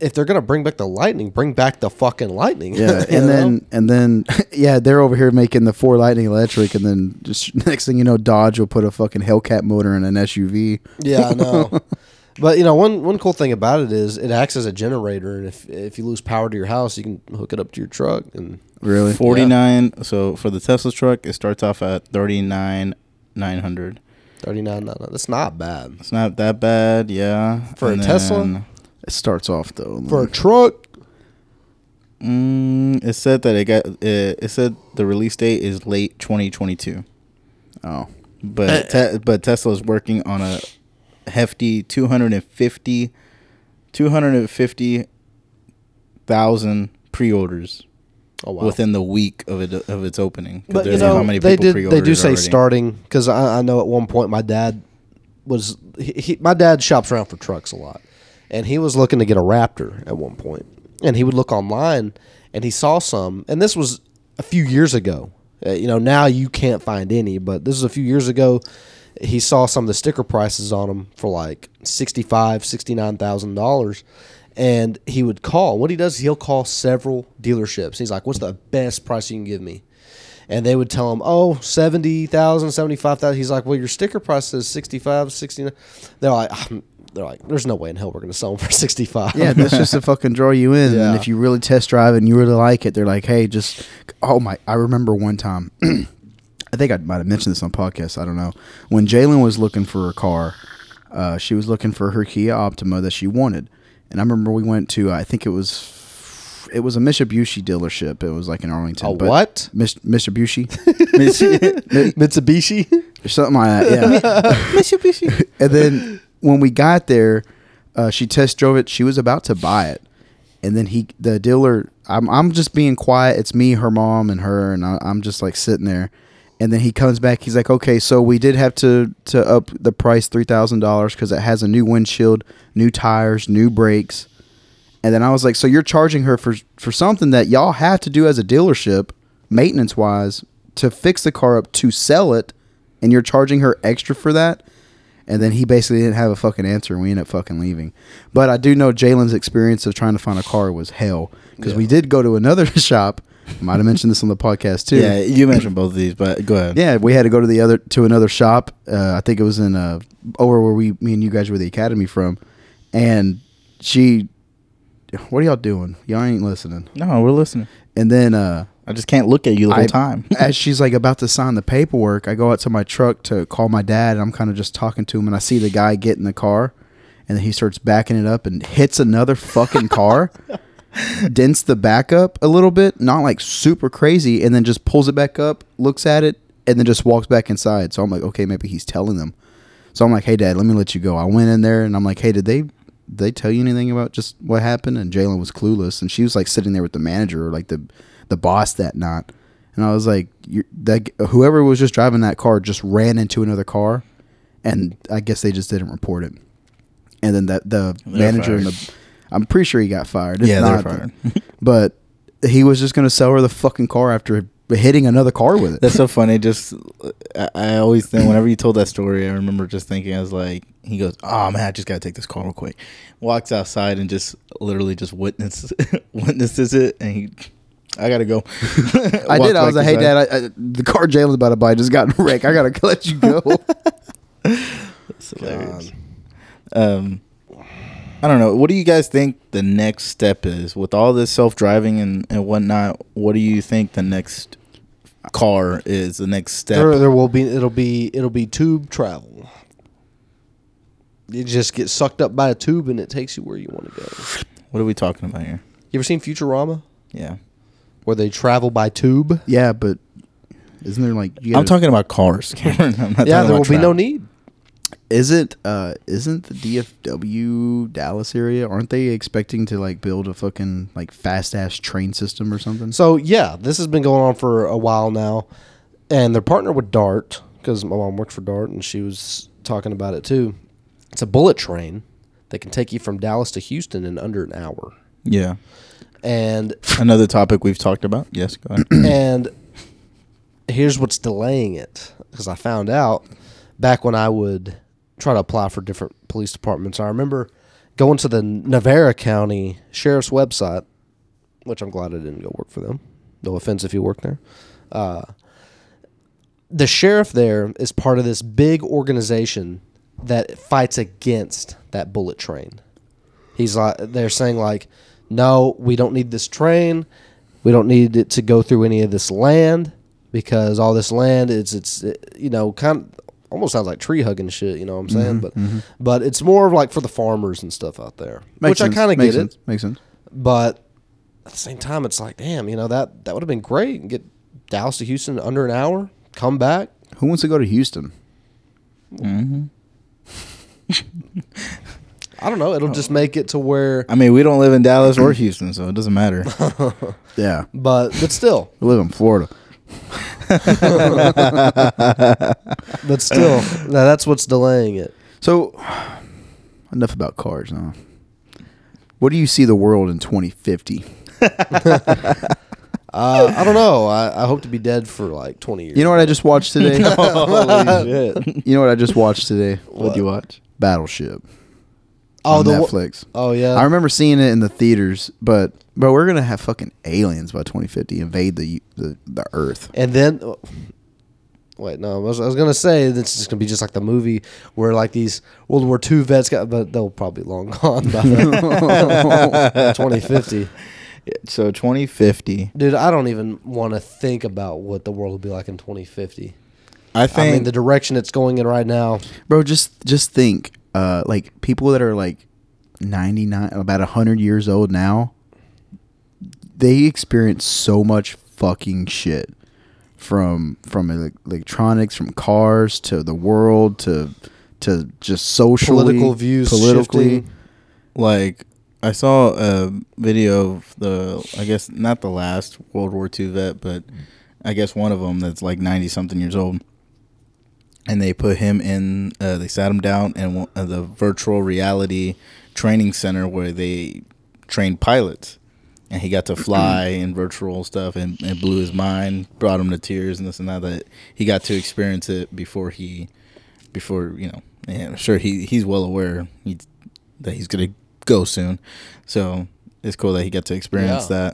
if they're gonna bring back the lightning, bring back the fucking lightning. Yeah, You and know? then and then yeah, they're over here making the Ford Lightning electric, and then just next thing you know, Dodge will put a fucking Hellcat motor in an SUV. yeah, I know. But you know, one one cool thing about it is it acts as a generator, and if if you lose power to your house, you can hook it up to your truck. And Really? Forty nine. So for the Tesla truck, it starts off at thirty nine nine hundred. thirty nine, no, no, that's not bad It's not that bad, yeah. For a Tesla? It starts off though. for a truck. Mm, it said that it got. It, it said the release date is late twenty twenty two. oh, But te- but Tesla is working on a hefty 250 250,000 pre-orders Oh wow! within the week of it of its opening, but you know, how many they did. They do say already. starting because I, I know at one point my dad was he, he, my dad shops around for trucks a lot, and he was looking to get a Raptor at one point, and he would look online and he saw some, and this was a few years ago. Uh, you know, now you can't find any, but this was a few years ago. He saw some of the sticker prices on them for like sixty five, sixty nine thousand dollars, and he would call. What he does, he'll call several dealerships. He's like, "What's the best price you can give me?" and they would tell him, oh, 70,000, 75,000. He's like, well, your sticker price is 65, 69. They're like, "Um," they're like, there's no way in hell we're going to sell them for 65. yeah, that's just to fucking draw you in. Yeah. And if you really test drive and you really like it, they're like, hey, just oh my! I remember one time. I think I might have mentioned this on podcast. I don't know. When Jalen was looking for a car, uh, she was looking for her Kia Optima that she wanted, and I remember we went to I think it was it was a Mitsubishi dealership. It was like in Arlington. A what? Mis- Mitsubishi, Mitsubishi? or something like that. Yeah. Mitsubishi. and then when we got there, uh, she test drove it. She was about to buy it, and then he, the dealer, I'm, I'm just being quiet. It's me, her mom, and her, and I, I'm just like sitting there. And then he comes back. He's like, "Okay, so we did have to to up the price three thousand dollars because it has a new windshield, new tires, new brakes." And then I was like, "So you're charging her for for something that y'all have to do as a dealership, maintenance wise, to fix the car up to sell it, and you're charging her extra for that?" And then he basically didn't have a fucking answer, and we ended up fucking leaving. But I do know Jalen's experience of trying to find a car was hell because we did go to another shop. I might have mentioned this on the podcast too. Yeah, you mentioned both of these, but go ahead. Yeah, we had to go to the other to another shop. Uh, I think it was in uh over where we me and you guys were the academy from, and she, what are y'all doing? Y'all ain't listening. No, we're listening. And then uh, I just can't look at you the whole I- time. as she's like about to sign the paperwork, I go out to my truck to call my dad, and I'm kind of just talking to him, and I see the guy get in the car, and then he starts backing it up and hits another fucking car, dents the back up a little bit, not like super crazy, and then just pulls it back up, looks at it, and then just walks back inside. So I'm like, okay, maybe he's telling them. So I'm like, hey, dad, let me let you go. I went in there, and I'm like, hey, did they? did They tell you anything about just what happened? And Jalen was clueless, and she was like sitting there with the manager or like the the boss that night. And I was like, that whoever was just driving that car just ran into another car, and I guess they just didn't report it. And then that the They're manager and the, I'm pretty sure he got fired. If Yeah, they're fired. but he was just gonna sell her the fucking car after hitting another car with it. That's so funny. Just I, I always think whenever you told that story, I remember just thinking I was like, he goes, "Oh man, I just gotta take this car real quick." Walks outside and just literally just witness witnesses it, and he, I gotta go. I did. I was like, "Hey. Dad, I, I, the car Jalen's about to buy just got wrecked. I gotta let you go." That's hilarious. Um, I don't know. What do you guys think the next step is with all this self driving and and whatnot? What do you think the next car is? The next step? There, there will be. It'll be. It'll be tube travel. You just get sucked up by a tube and it takes you where you want to go. What are we talking about here? You ever seen Futurama, Yeah, where they travel by tube? yeah, but isn't there like you I'm gotta- talking about cars. Cameron. I'm not Yeah, talking there will about be no travel. need. Is it uh isn't the DFW Dallas area aren't they expecting to like build a fucking like fast ass train system or something? So yeah, this has been going on for a while now, and they're partnered with Dart because my mom worked for Dart and she was talking about it too. It's a bullet train that can take you from Dallas to Houston in under an hour, Yeah, and another topic we've talked about. Yes, go ahead. and here's what's delaying it because I found out back when I would try to apply for different police departments. I remember going to the Navarro County Sheriff's website, which I'm glad I didn't go work for them. No offense if you work there. Uh, the sheriff there is part of this big organization that fights against that bullet train. He's like, they're saying like, no, we don't need this train. We don't need it to go through any of this land because all this land is it's it, you know kind of almost sounds like tree hugging shit. You know what I'm saying? Mm-hmm, but mm-hmm. but it's more of like for the farmers and stuff out there, Makes which sense. I kind of get sense. it. Makes sense. But at the same time, it's like, damn, you know that that would have been great. And get Dallas to Houston in under an hour, come back. Who wants to go to Houston? Mm-hmm. I don't know. It'll just make it to where, I mean, we don't live in Dallas or Houston, so it doesn't matter. Yeah, but but still, we live in Florida. but still, now that's what's delaying it. So, enough about cars now. What do you see the world in 2050? Uh, I don't know. I, I hope to be dead for like 20 years. You know what I just watched today? Holy shit! you know what I just watched today? What'd you watch? Battleship. Oh, on the Netflix. Oh yeah. I remember seeing it in the theaters, but bro, we're gonna have fucking aliens by 2050 invade the the, the Earth. And then, oh, wait, no, I was, I was gonna say this is gonna be just like the movie where like these World War II vets got, but they'll probably long gone by 2050. So 2050, Dude, I don't even want to think about what the world will be like in 2050. I I think mean, the direction it's going in right now. Bro, just just think, uh, like people that are like 99, about 100 years old now, they experience so much fucking shit from from ele- electronics, from cars to the world to to just social Political views politically. shifting. like I saw a video of the I guess not the last World War II vet, but I guess one of them that's like 90 something years old. And they put him in uh, they sat him down in uh, the virtual reality training center where they train pilots. And he got to fly and virtual stuff and it blew his mind, brought him to tears and this and that that he got to experience it before he before, you know, and I'm sure he he's well aware he, that he's gonna go soon. So it's cool that he got to experience Yeah.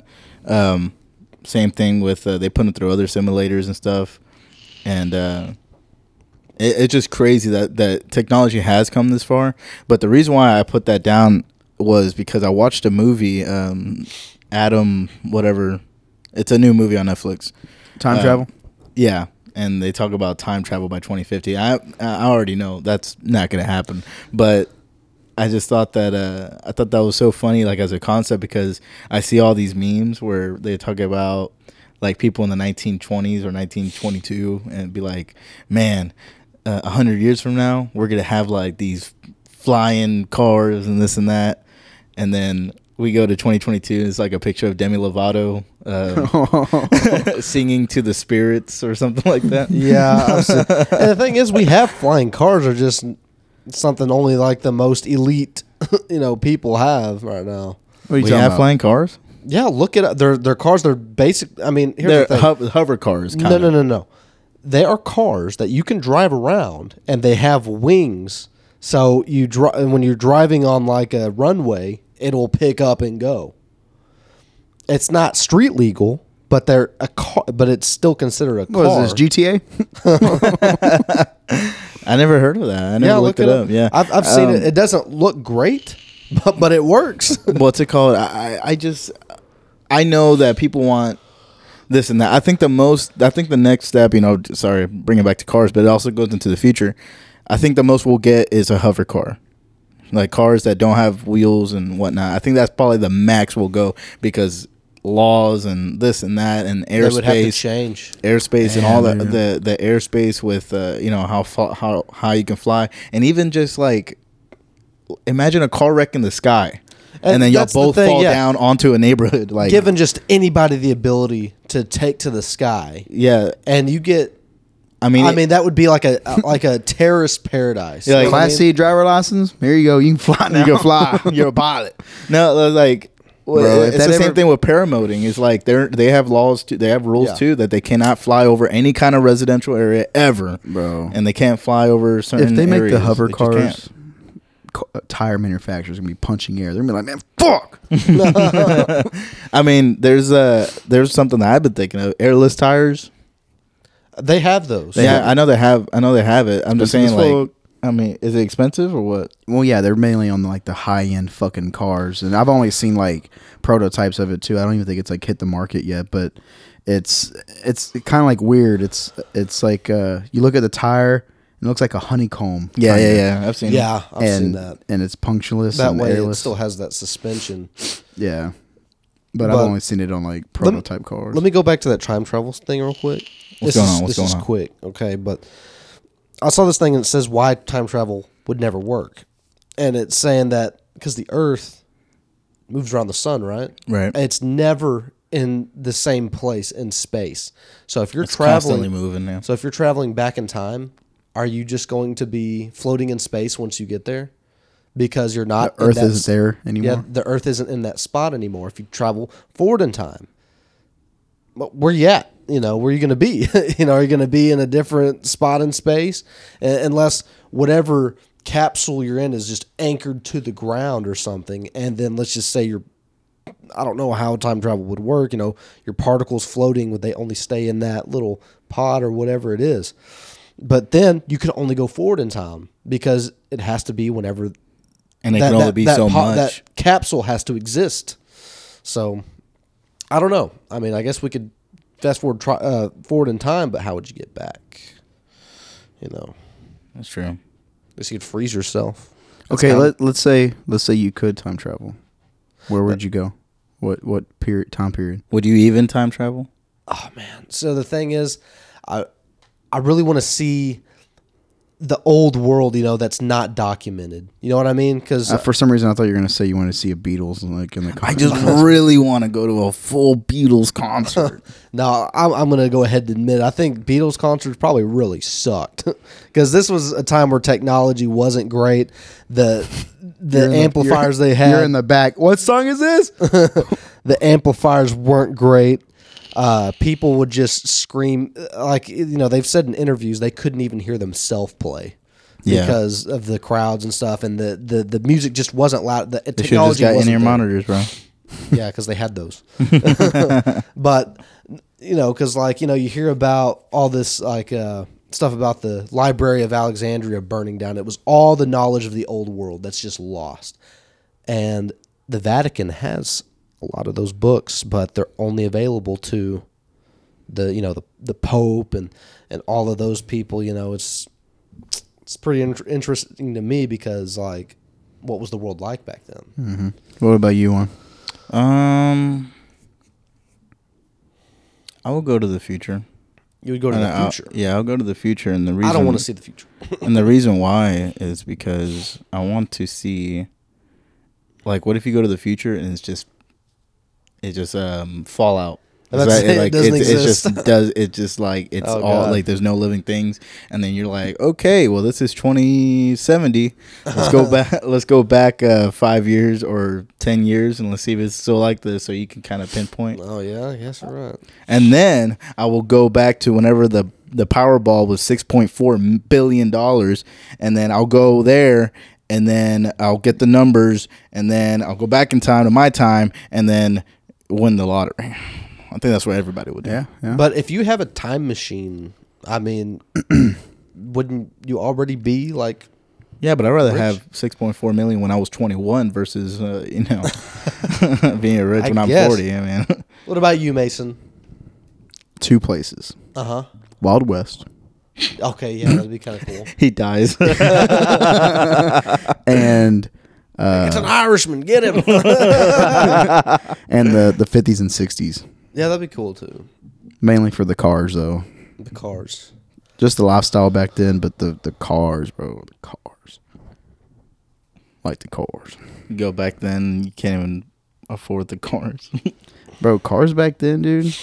that. Um, same thing with uh, they put him through other simulators and stuff, and uh, it, it's just crazy that that technology has come this far. But the reason why I put that down was because I watched a movie, um, Adam, whatever. It's a new movie on Netflix. Time Uh, travel. Yeah, and they talk about time travel by 2050. I I already know that's not going to happen, but I just thought that uh, I thought that was so funny, like as a concept, because I see all these memes where they talk about like people in the 1920s or 1922, and be like, man, uh, a hundred years from now, we're gonna have like these flying cars and this and that, and then we go to 2022, and it's like a picture of Demi Lovato uh, singing to the spirits or something like that. Yeah. I've and the thing is, we have flying cars, are just something only like the most elite, you know, people have right now. What are you we have about? flying cars. Yeah, look at their their cars. They're basic. I mean, here's They're the thing. ho- hover cars. no, Kinda. no, no, no. They are cars that you can drive around, and they have wings. So you and when you're driving on like a runway, it'll pick up and go. It's not street legal, but they're a car. But it's still considered a car. What is this GTA? I never heard of that. I never yeah, looked look it up. Yeah, I've, I've seen Um, it. It doesn't look great, but but it works. what's it called? I I just I know that people want this and that. I think the most I think the next step, you know, sorry, bring it back to cars, but it also goes into the future. I think the most we'll get is a hover car. Like cars that don't have wheels and whatnot. I think that's probably the max we'll go because laws and this and that and they would have to airspace change. airspace and all that the the airspace with uh, you know how fa- how how you can fly and even just like imagine a car wreck in the sky and, And then y'all that's the both thing, fall yeah. down onto a neighborhood like Given just anybody the ability to take to the sky, yeah and you get I mean I mean, that would be like a like a terrorist paradise. Yeah, like- You know what I Class mean? C driver license. Here you go. You can fly now. you can fly you're a pilot no like well, Bro, it's that the same ever- thing with paramoting. It's like they're they have laws too. They have rules Yeah. too that they cannot fly over any kind of residential area ever, Bro. and they can't fly over certain. if they make the hover They just can't. cars co- uh, tire manufacturers are gonna be punching air. They're gonna be like, man, fuck. I mean, there's uh there's something that I've been thinking of. Airless tires. They have those. Yeah, I know they have. I know they have it. I'm just saying, Expensive as like, I mean, is it expensive or what? Well, yeah, they're mainly on like the high end fucking cars, and I've only seen like prototypes of it too. I don't even think it's like hit the market yet, but it's it's kind of like weird. It's it's like uh, you look at the tire, and it looks like a honeycomb. Yeah, kinda. yeah, yeah. I've seen. it. yeah, I've and seen that. and it's punctualess. That and way, it still has that suspension. yeah. But, But- I've only seen it on like Let me- prototype cars. Let me go back to that time travel thing real quick. What's this going is, on? What's this going is on? quick, okay? But I saw this thing and it says why time travel would never work, and it's saying that because the Earth moves around the sun, right? Right. It's never in the same place in space. So if you're It's constantly traveling, moving now. so if you're traveling back in time, are you just going to be floating in space once you get there? Because you're not the Earth isn't s- there anymore. yeah, the Earth isn't in that spot anymore. If you travel forward in time, but where you at? You know, where are you going to be? you know, are you going to be in a different spot in space? Uh, unless whatever capsule you're in is just anchored to the ground or something, and then let's just say you're. I don't know how time travel would work. You know, your particles floating would they only stay in that little pod or whatever it is? But then you can only go forward in time because it has to be whenever and it can only be so po- much. That capsule has to exist. So, I don't know. I mean, I guess we could fast forward try, uh, forward in time, but how would you get back? You know, That's true. guess you could freeze yourself. That's okay, let let's say let's say you could time travel. Where would you go? What what period time period? Would you even time travel? Oh man. So the thing is, I I really want to see the old world. You know, that's not documented. You know what I mean? Because Uh, for some reason, I thought you were gonna say you want to see a Beatles like in the. I just really want to go to a full Beatles concert. No, I'm, I'm going to go ahead and admit I think Beatles concerts probably really sucked because this was a time where technology wasn't great. The the You're the- amplifiers they had, You're in the back. What song is this? the amplifiers weren't great. Uh, people would just scream like you know they've said in interviews they couldn't even hear themselves play. Yeah. Because of the crowds and stuff, and the, the, the music just wasn't loud. The They have just technology got in ear monitors, bro. Yeah, because they had those. but you know, because like you know, you hear about all this like uh, stuff about the Library of Alexandria burning down. It was all the knowledge of the old world that's just lost, and the Vatican has a lot of those books, but they're only available to the you know the the Pope and and all of those people. You know, it's it's pretty in- interesting to me because like, what was the world like back then? What about you, one? Um, I will go to the future. You would go to And the I'll- future. yeah, I'll go to the future, and the reason I don't want to see the future. and the reason why is because I want to see, like, what if you go to the future and it's just, it just um Fallout. That's like- it, it like, it's exist. just does it just like it's Oh, all God. like there's no living things, and then you're like, okay, well this is 2070. Let's go back. Let's go back uh, five years or ten years, and let's see if it's still like this, so you can kind of pinpoint. Oh yeah, yes you're right. And then I will go back to whenever the the Powerball was six point four billion dollars, and then I'll go there, and then I'll get the numbers, and then I'll go back in time to my time, and then win the lottery. I think that's what everybody would do. Yeah, yeah. But if you have a time machine, I mean, wouldn't you already be like? Yeah, but I'd rather Rich. have six point four million when I was twenty one versus uh, you know being rich I when I'm guess. forty. I mean, What about you, Mason? Two places: Uh huh. Wild West Okay, yeah, that'd be kind of cool. he dies. and uh, it's an Irishman. Get him. and the the fifties and sixties. yeah, that'd be cool too. Mainly for the cars, though. The cars. Just the lifestyle back then, but the the cars, bro. The cars. Like the cars, go back then, you can't even afford the cars. bro. Cars back then, dude.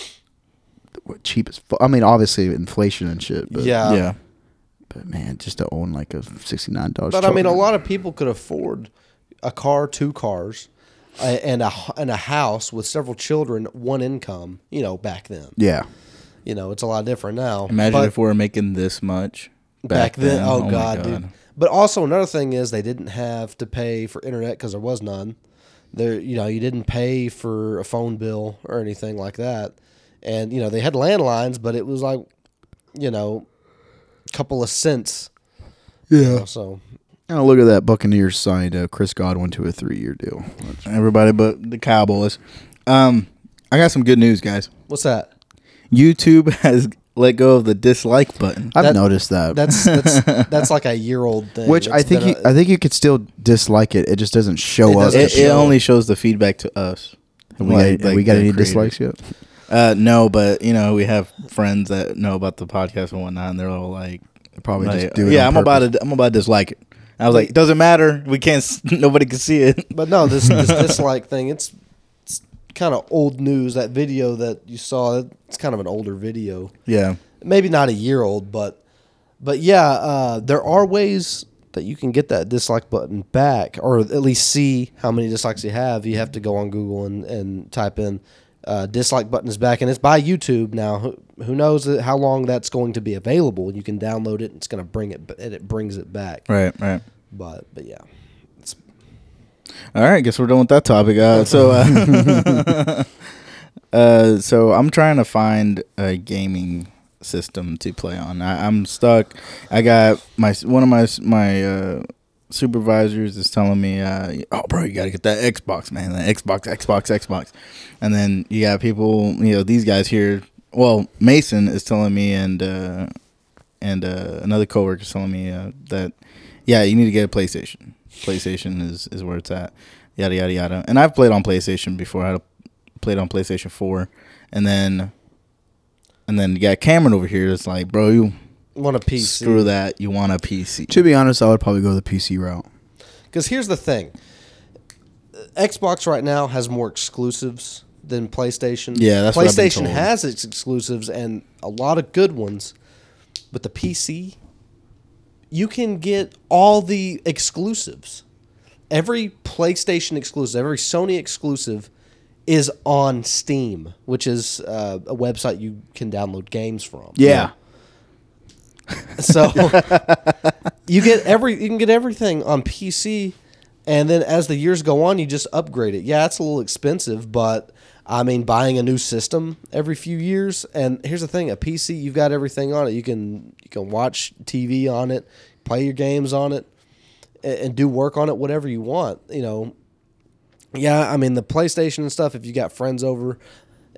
Were cheap as fuck. I mean, obviously inflation and shit, but yeah. yeah. But man, just to own like a sixty nine dollars. But I mean, a lot of people could afford a car, two cars, a- and a and a house with several children, one income. You know, back then. Yeah, You know, it's a lot different now. Imagine But if we were making this much back, then, oh, oh god, dude. But also another thing is they didn't have to pay for internet because there was none. There, you know, you didn't pay for a phone bill or anything like that. And you know, they had landlines, but it was like, you know, a couple of cents. you Yeah. know, so Now look at that. Buccaneers signed uh, Chris Godwin to a three-year deal. Everybody but the Cowboys. Um, I got some good news, guys. what's that? YouTube has let go of the dislike button. I've That- noticed that. That's that's that's like a year old thing. Which I It's think been you, a- I think you could still dislike it. It just doesn't show It up. doesn't It, show. it only shows the feedback to us. Have we, Like- got, like we got the any creator. dislikes yet? Uh, no, but you know we have friends that know about the podcast and whatnot, and they're all like, Probably like, just do it. yeah, on I'm about to, I'm about to dislike it. I was like, it doesn't matter. We can't. Nobody can see it. But no, this this dislike thing, it's, it's kind of old news. That video that you saw, it's kind of an older video. Yeah. Maybe not a year old, but but yeah, uh, there are ways that you can get that dislike button back, or at least see how many dislikes you have. You have to go on Google and, and type in uh, dislike button is back, and it's by YouTube now. Who, who knows how long that's going to be available? You can download it, and it's going to bring it, and it brings it back. Right. Right. But but yeah, it's All right, guess we're done with that topic. Uh, so, uh, uh, so I'm trying to find a gaming system to play on. I, I'm stuck. I got my one of my my uh, supervisors is telling me, uh, "Oh, bro, you got to get that Xbox, man. That Xbox, Xbox, Xbox." And then you got people, you know, these guys here. Well, Mason is telling me, and uh, and uh, another coworker is telling me uh, that, yeah, you need to get a PlayStation. PlayStation is, is where it's at. Yada yada yada. And I've played on PlayStation before. I played on PlayStation Four, and then and then you got Cameron over here. It's like, bro, you want a PC. screw that. You want a PC? To be honest, I would probably go the PC route. Because here's the thing Xbox right now has more exclusives than PlayStation. Yeah, that's what I've been PlayStation told. has its exclusives and a lot of good ones. But the PC, you can get all the exclusives. Every PlayStation exclusive, every Sony exclusive is on Steam, which is uh, a website you can download games from. Yeah. So you get every you can get everything on PC, and then as the years go on, you just upgrade it. Yeah, it's a little expensive, but I mean, buying a new system every few years. And here's the thing: a PC, you've got everything on it. You can you can watch TV on it, play your games on it, and, and do work on it, whatever you want. You know. Yeah, I mean the PlayStation and stuff. If you got friends over,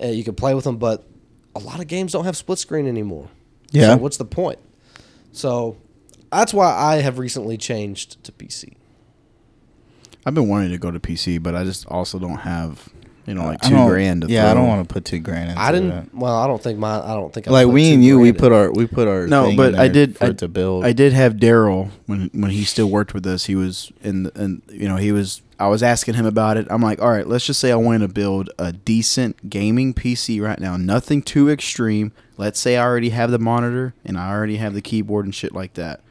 uh, you can play with them. But a lot of games don't have split screen anymore. Yeah. So what's the point? So that's why I have recently changed to PC. I've been wanting to go to PC, but I just also don't have, you know, like I two don't- grand. To yeah, I throw. don't want to put two grand into I didn't. that. Well, I don't think my. I don't think I Like put we two and you, we grand put our we put our No, thing but in I there did. for I, it to build. I did have Daryl when when he still worked with us. He was in, the, and you know, he was. I was asking him about it. I'm like, all right, let's just say I wanted to build a decent gaming PC right now. Nothing too extreme. Let's say I already have the monitor and I already have the keyboard and shit like that.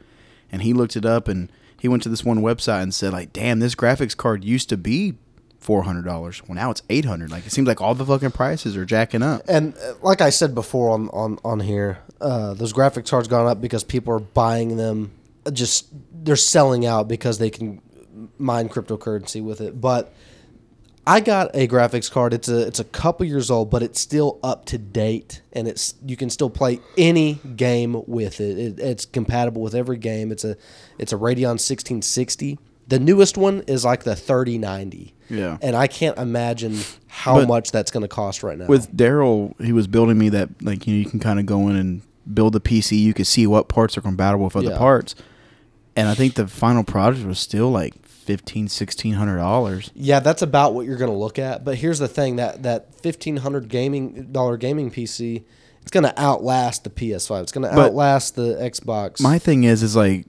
And he looked it up and he went to this one website and said, like, damn, this graphics card used to be four hundred dollars. Well, now it's eight hundred. Like, it seems like all the fucking prices are jacking up. And uh, like I said before on on on here, uh, those graphics cards gone up because people are buying them. uh, Just they're selling out because they can mine cryptocurrency with it. But I got a graphics card. It's a it's a couple years old, but it's still up to date, and it's you can still play any game with it. it it's compatible with every game. It's a it's a Radeon 1660. The newest one is like the 3090. Yeah. and I can't imagine how But much that's going to cost right now. with Daryl, he was building me that like you know you can kind of go in and build a PC. You can see what parts are compatible with other Yeah. parts, and I think the final product was still like fifteen, sixteen hundred dollars. Yeah, that's about what you're going to look at. But here's the thing that that fifteen hundred gaming dollar gaming PC, it's going to outlast the PS5. It's going to outlast the Xbox. My thing is, is like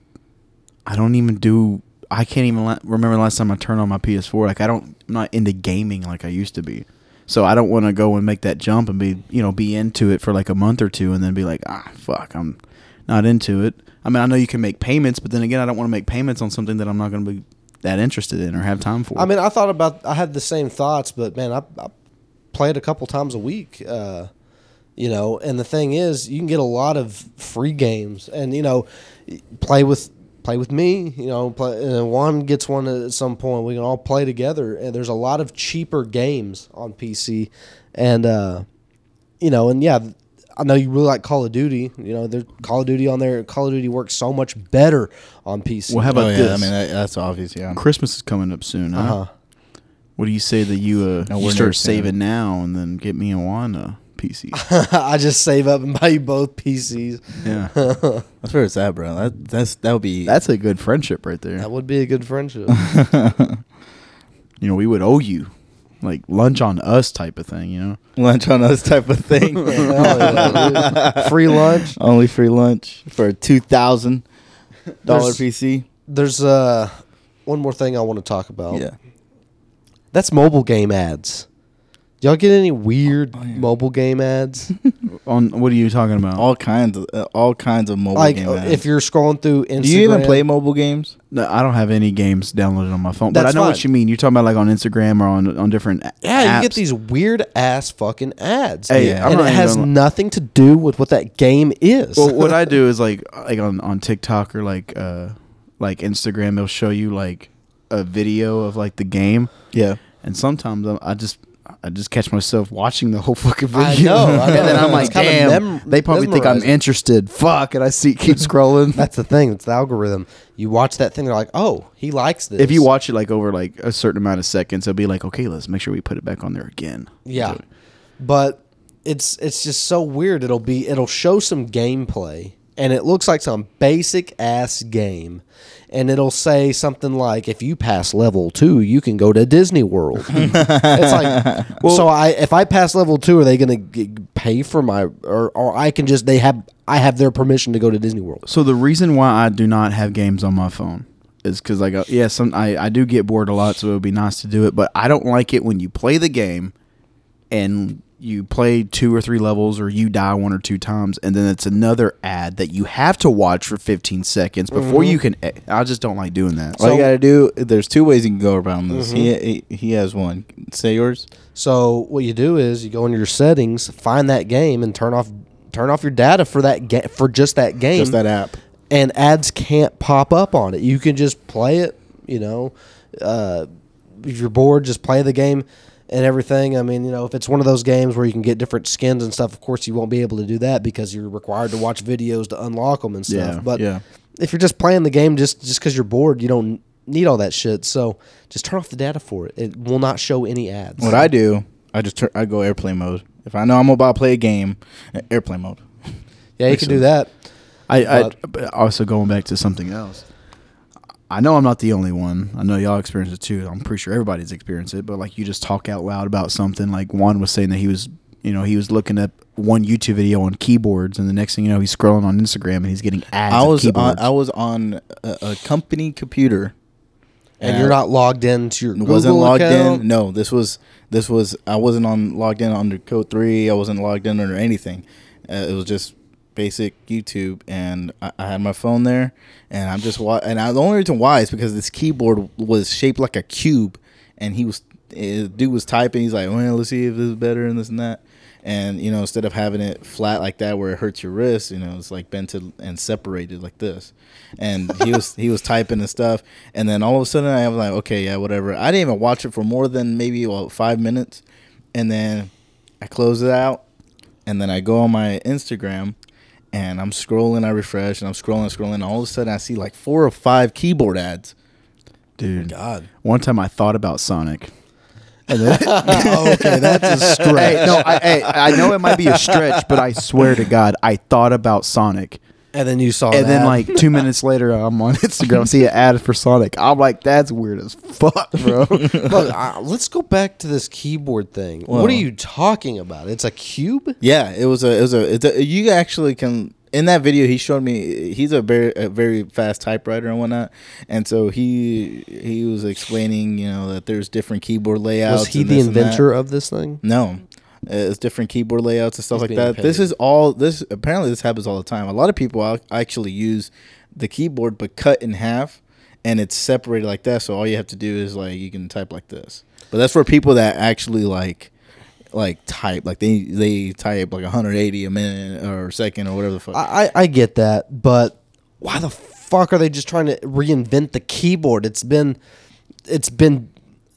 I don't even do. I can't even la- remember the last time I turned on my PS4. Like I don't, I'm not into gaming like I used to be. So I don't want to go and make that jump and be, you know, be into it for like a month or two and then be like, ah, fuck, I'm not into it. I mean, I know you can make payments, but then again, I don't want to make payments on something that I'm not going to be that interested in or have time for. I mean, I thought about. I had the same thoughts, but man, I, I play it a couple times a week. Uh, you know, and the thing is, you can get a lot of free games, and you know, play with play with me. You know, play, and gets one at some point. We can all play together. And there's a lot of cheaper games on PC, and uh, you know, and yeah, I know you really like Call of Duty. You know, there's Call of Duty on there. Call of Duty works so much better on PC. Well, how about oh yeah, this? I mean that, that's obvious. Yeah. Christmas is coming up soon, huh? uh-huh. What do you say that you uh No, you start never saying saving now and then get me a Juan a PC? I just save up and buy you both PCs. yeah, That's where it's at, bro. That that's that would be. that's a good friendship right there. That would be a good friendship. You know, we would owe you like lunch on us type of thing. You know, lunch on us type of thing. Hell yeah. Free lunch. Only free lunch for a two thousand dollar There's- PC. There's uh one more thing I want to talk about. Yeah. That's mobile game ads. Y'all get any weird Oh, yeah. mobile game ads? on what are you talking about? All kinds of uh, all kinds of mobile like game uh, ads. if you're scrolling through Instagram. Do you even play mobile games? No, I don't have any games downloaded on my phone, That's but I That's know what you mean. You're talking about like on Instagram or on on different a- Yeah, you get these weird ass fucking ads. Hey, Yeah. And it has even- nothing to do with what that game is. well, what I do is like like on on TikTok or like uh like Instagram, it'll show you like a video of like the game, Yeah. and sometimes I- I just I just catch myself watching the whole fucking I video. know, I know. and then I'm like, kinda damn, mem- they probably think I'm interested. Fuck, and I see keep scrolling. That's the thing. It's the algorithm. You watch that thing, they're like, oh, he likes this. if you watch it like over like a certain amount of seconds, it'll be like, okay, let's make sure we put it back on there again. Yeah. So- But it's it's just so weird. It'll be it'll show some gameplay and it looks like some basic ass game. And it'll say something like, "If you pass level two, you can go to Disney World." it's like, so I if I pass level two, are they going to pay for my or or I can just they have I have their permission to go to Disney World? So the reason why I do not have games on my phone is because like uh, yeah, some I, I do get bored a lot, so it would be nice to do it, but I don't like it when you play the game and you play two or three levels or you die one or two times and then it's another ad that you have to watch for 15 seconds before you can e- I just don't like doing that. All So- you gotta do. There's two ways you can go around this. He, he he has one. Say yours. So what you do is you go into your settings, find that game, and turn off turn off your data for that ga- for just that game. Just that app. and ads can't pop up on it. You can just play it, you know. Uh, if you're bored, just play the game and everything. I mean, you know, if it's one of those games where you can get different skins and stuff, of course you won't be able to do that because you're required to watch videos to unlock them and stuff. Yeah, but yeah. if you're just playing the game just just because you're bored, you don't need all that shit. So just turn off the data for it. It will not show any ads. What I do, I just turn, I go airplane mode. If I know I'm about to play a game, uh, airplane mode. yeah, you can do that. I, I also going back to something else. I know I'm not the only one. I know y'all experience it too. I'm pretty sure everybody's experienced it. But like you just talk out loud about something. Like Juan was saying that he was, you know, he was looking at one YouTube video on keyboards, and the next thing you know, he's scrolling on Instagram and he's getting ads. I was on. I was on a, a company computer, And you're not logged into your Google wasn't logged account. in. No, this was this was I wasn't on logged in under code three. I wasn't logged in under anything. Uh, it was just basic YouTube, and I, I had my phone there, and I'm just wa- and I, the only reason why is because this keyboard was shaped like a cube, and he was uh, dude was typing. He's like, well, let's see if this is better and this and that. And you know, instead of having it flat like that where it hurts your wrist, you know, it's like bent and separated like this. And he was he was typing and stuff. And then all of a sudden, I was like, okay, yeah, whatever. I didn't even watch it for more than maybe well, five minutes. And then I close it out, and then I go on my Instagram, and I'm scrolling. I refresh, and I'm scrolling, scrolling. And all of a sudden, I see like four or five keyboard ads. dude. Oh God. One time I thought about Sonic. And then, oh, okay, that's a stretch. hey, no, I, hey, I know it might be a stretch, but I swear to God, I thought about Sonic. And then you saw it. and then like two minutes later, I'm on Instagram, see an ad for Sonic. I'm like, that's weird as fuck, bro. Look, uh, let's go back to this keyboard thing. what are you talking about? It's a cube? Yeah, it was a it was a, it's a you actually can in that video he showed me he's a very a very fast typewriter and whatnot, and so he he was explaining you know that there's different keyboard layouts. Was he the this and that. inventor of this thing? No. It's different keyboard layouts and stuff He's like that. This is all this apparently this happens all the time. A lot of people actually use the keyboard but cut in half and it's separated like that so all you have to do is like you can type like this. But that's for people that actually like like type like they they type like 180 a minute or a second or whatever the fuck. I, I get that, but why the fuck are they just trying to reinvent the keyboard? It's been it's been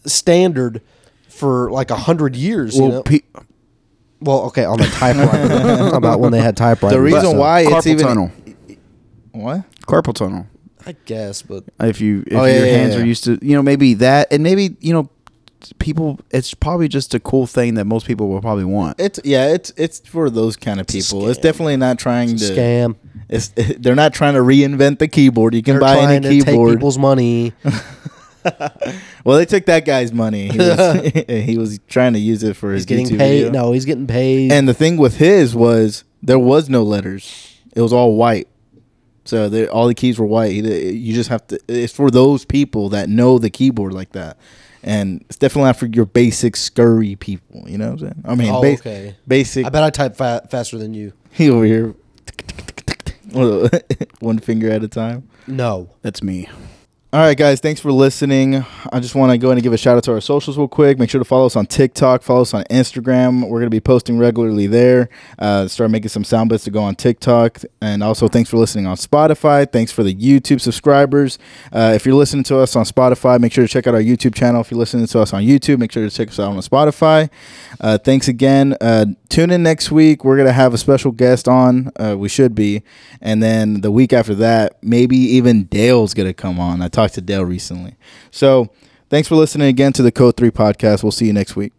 standard for like a hundred years. you know? pe- well, okay, on the typewriter. about when they had typewriters. The reason why it's even. carpal even tunnel. what? Carpal tunnel. I guess, but If you if Oh, yeah, your yeah, hands yeah. are used to, you know, maybe that, and maybe you know, people. It's probably just a cool thing that most people will probably want. It's yeah, it's it's for those kind of people. It's definitely not trying to scam. It's they're not trying to reinvent the keyboard. You can They're buy trying any to take keyboard. people's money. Well, they took that guy's money. He was, he was trying to use it for his He's getting YouTube paid. video. No, he's getting paid. And the thing with his was there was no letters. It was all white. So all the keys were white. You just have to. It's for those people that know the keyboard like that, and it's definitely not for your basic scurry people. You know what I'm saying? I mean, Oh, bas- okay. basic. I bet I type fa- faster than you. he over here, one finger at a time. No. That's me. All right, guys, thanks for listening. I just want to go ahead and give a shout out to our socials real quick. Make sure to follow us on TikTok, follow us on Instagram. We're going to be posting regularly there. Uh, start making some sound bits to go on TikTok. And also, thanks for listening on Spotify. Thanks for the YouTube subscribers. Uh, if you're listening to us on Spotify, make sure to check out our YouTube channel. If you're listening to us on YouTube, make sure to check us out on Spotify. Uh, thanks again. Uh, tune in next week. We're going to have a special guest on. Uh, we should be. And then the week after that, maybe even Dale's going to come on. I to Dale recently. So thanks for listening again to the Code 3 podcast. We'll see you next week.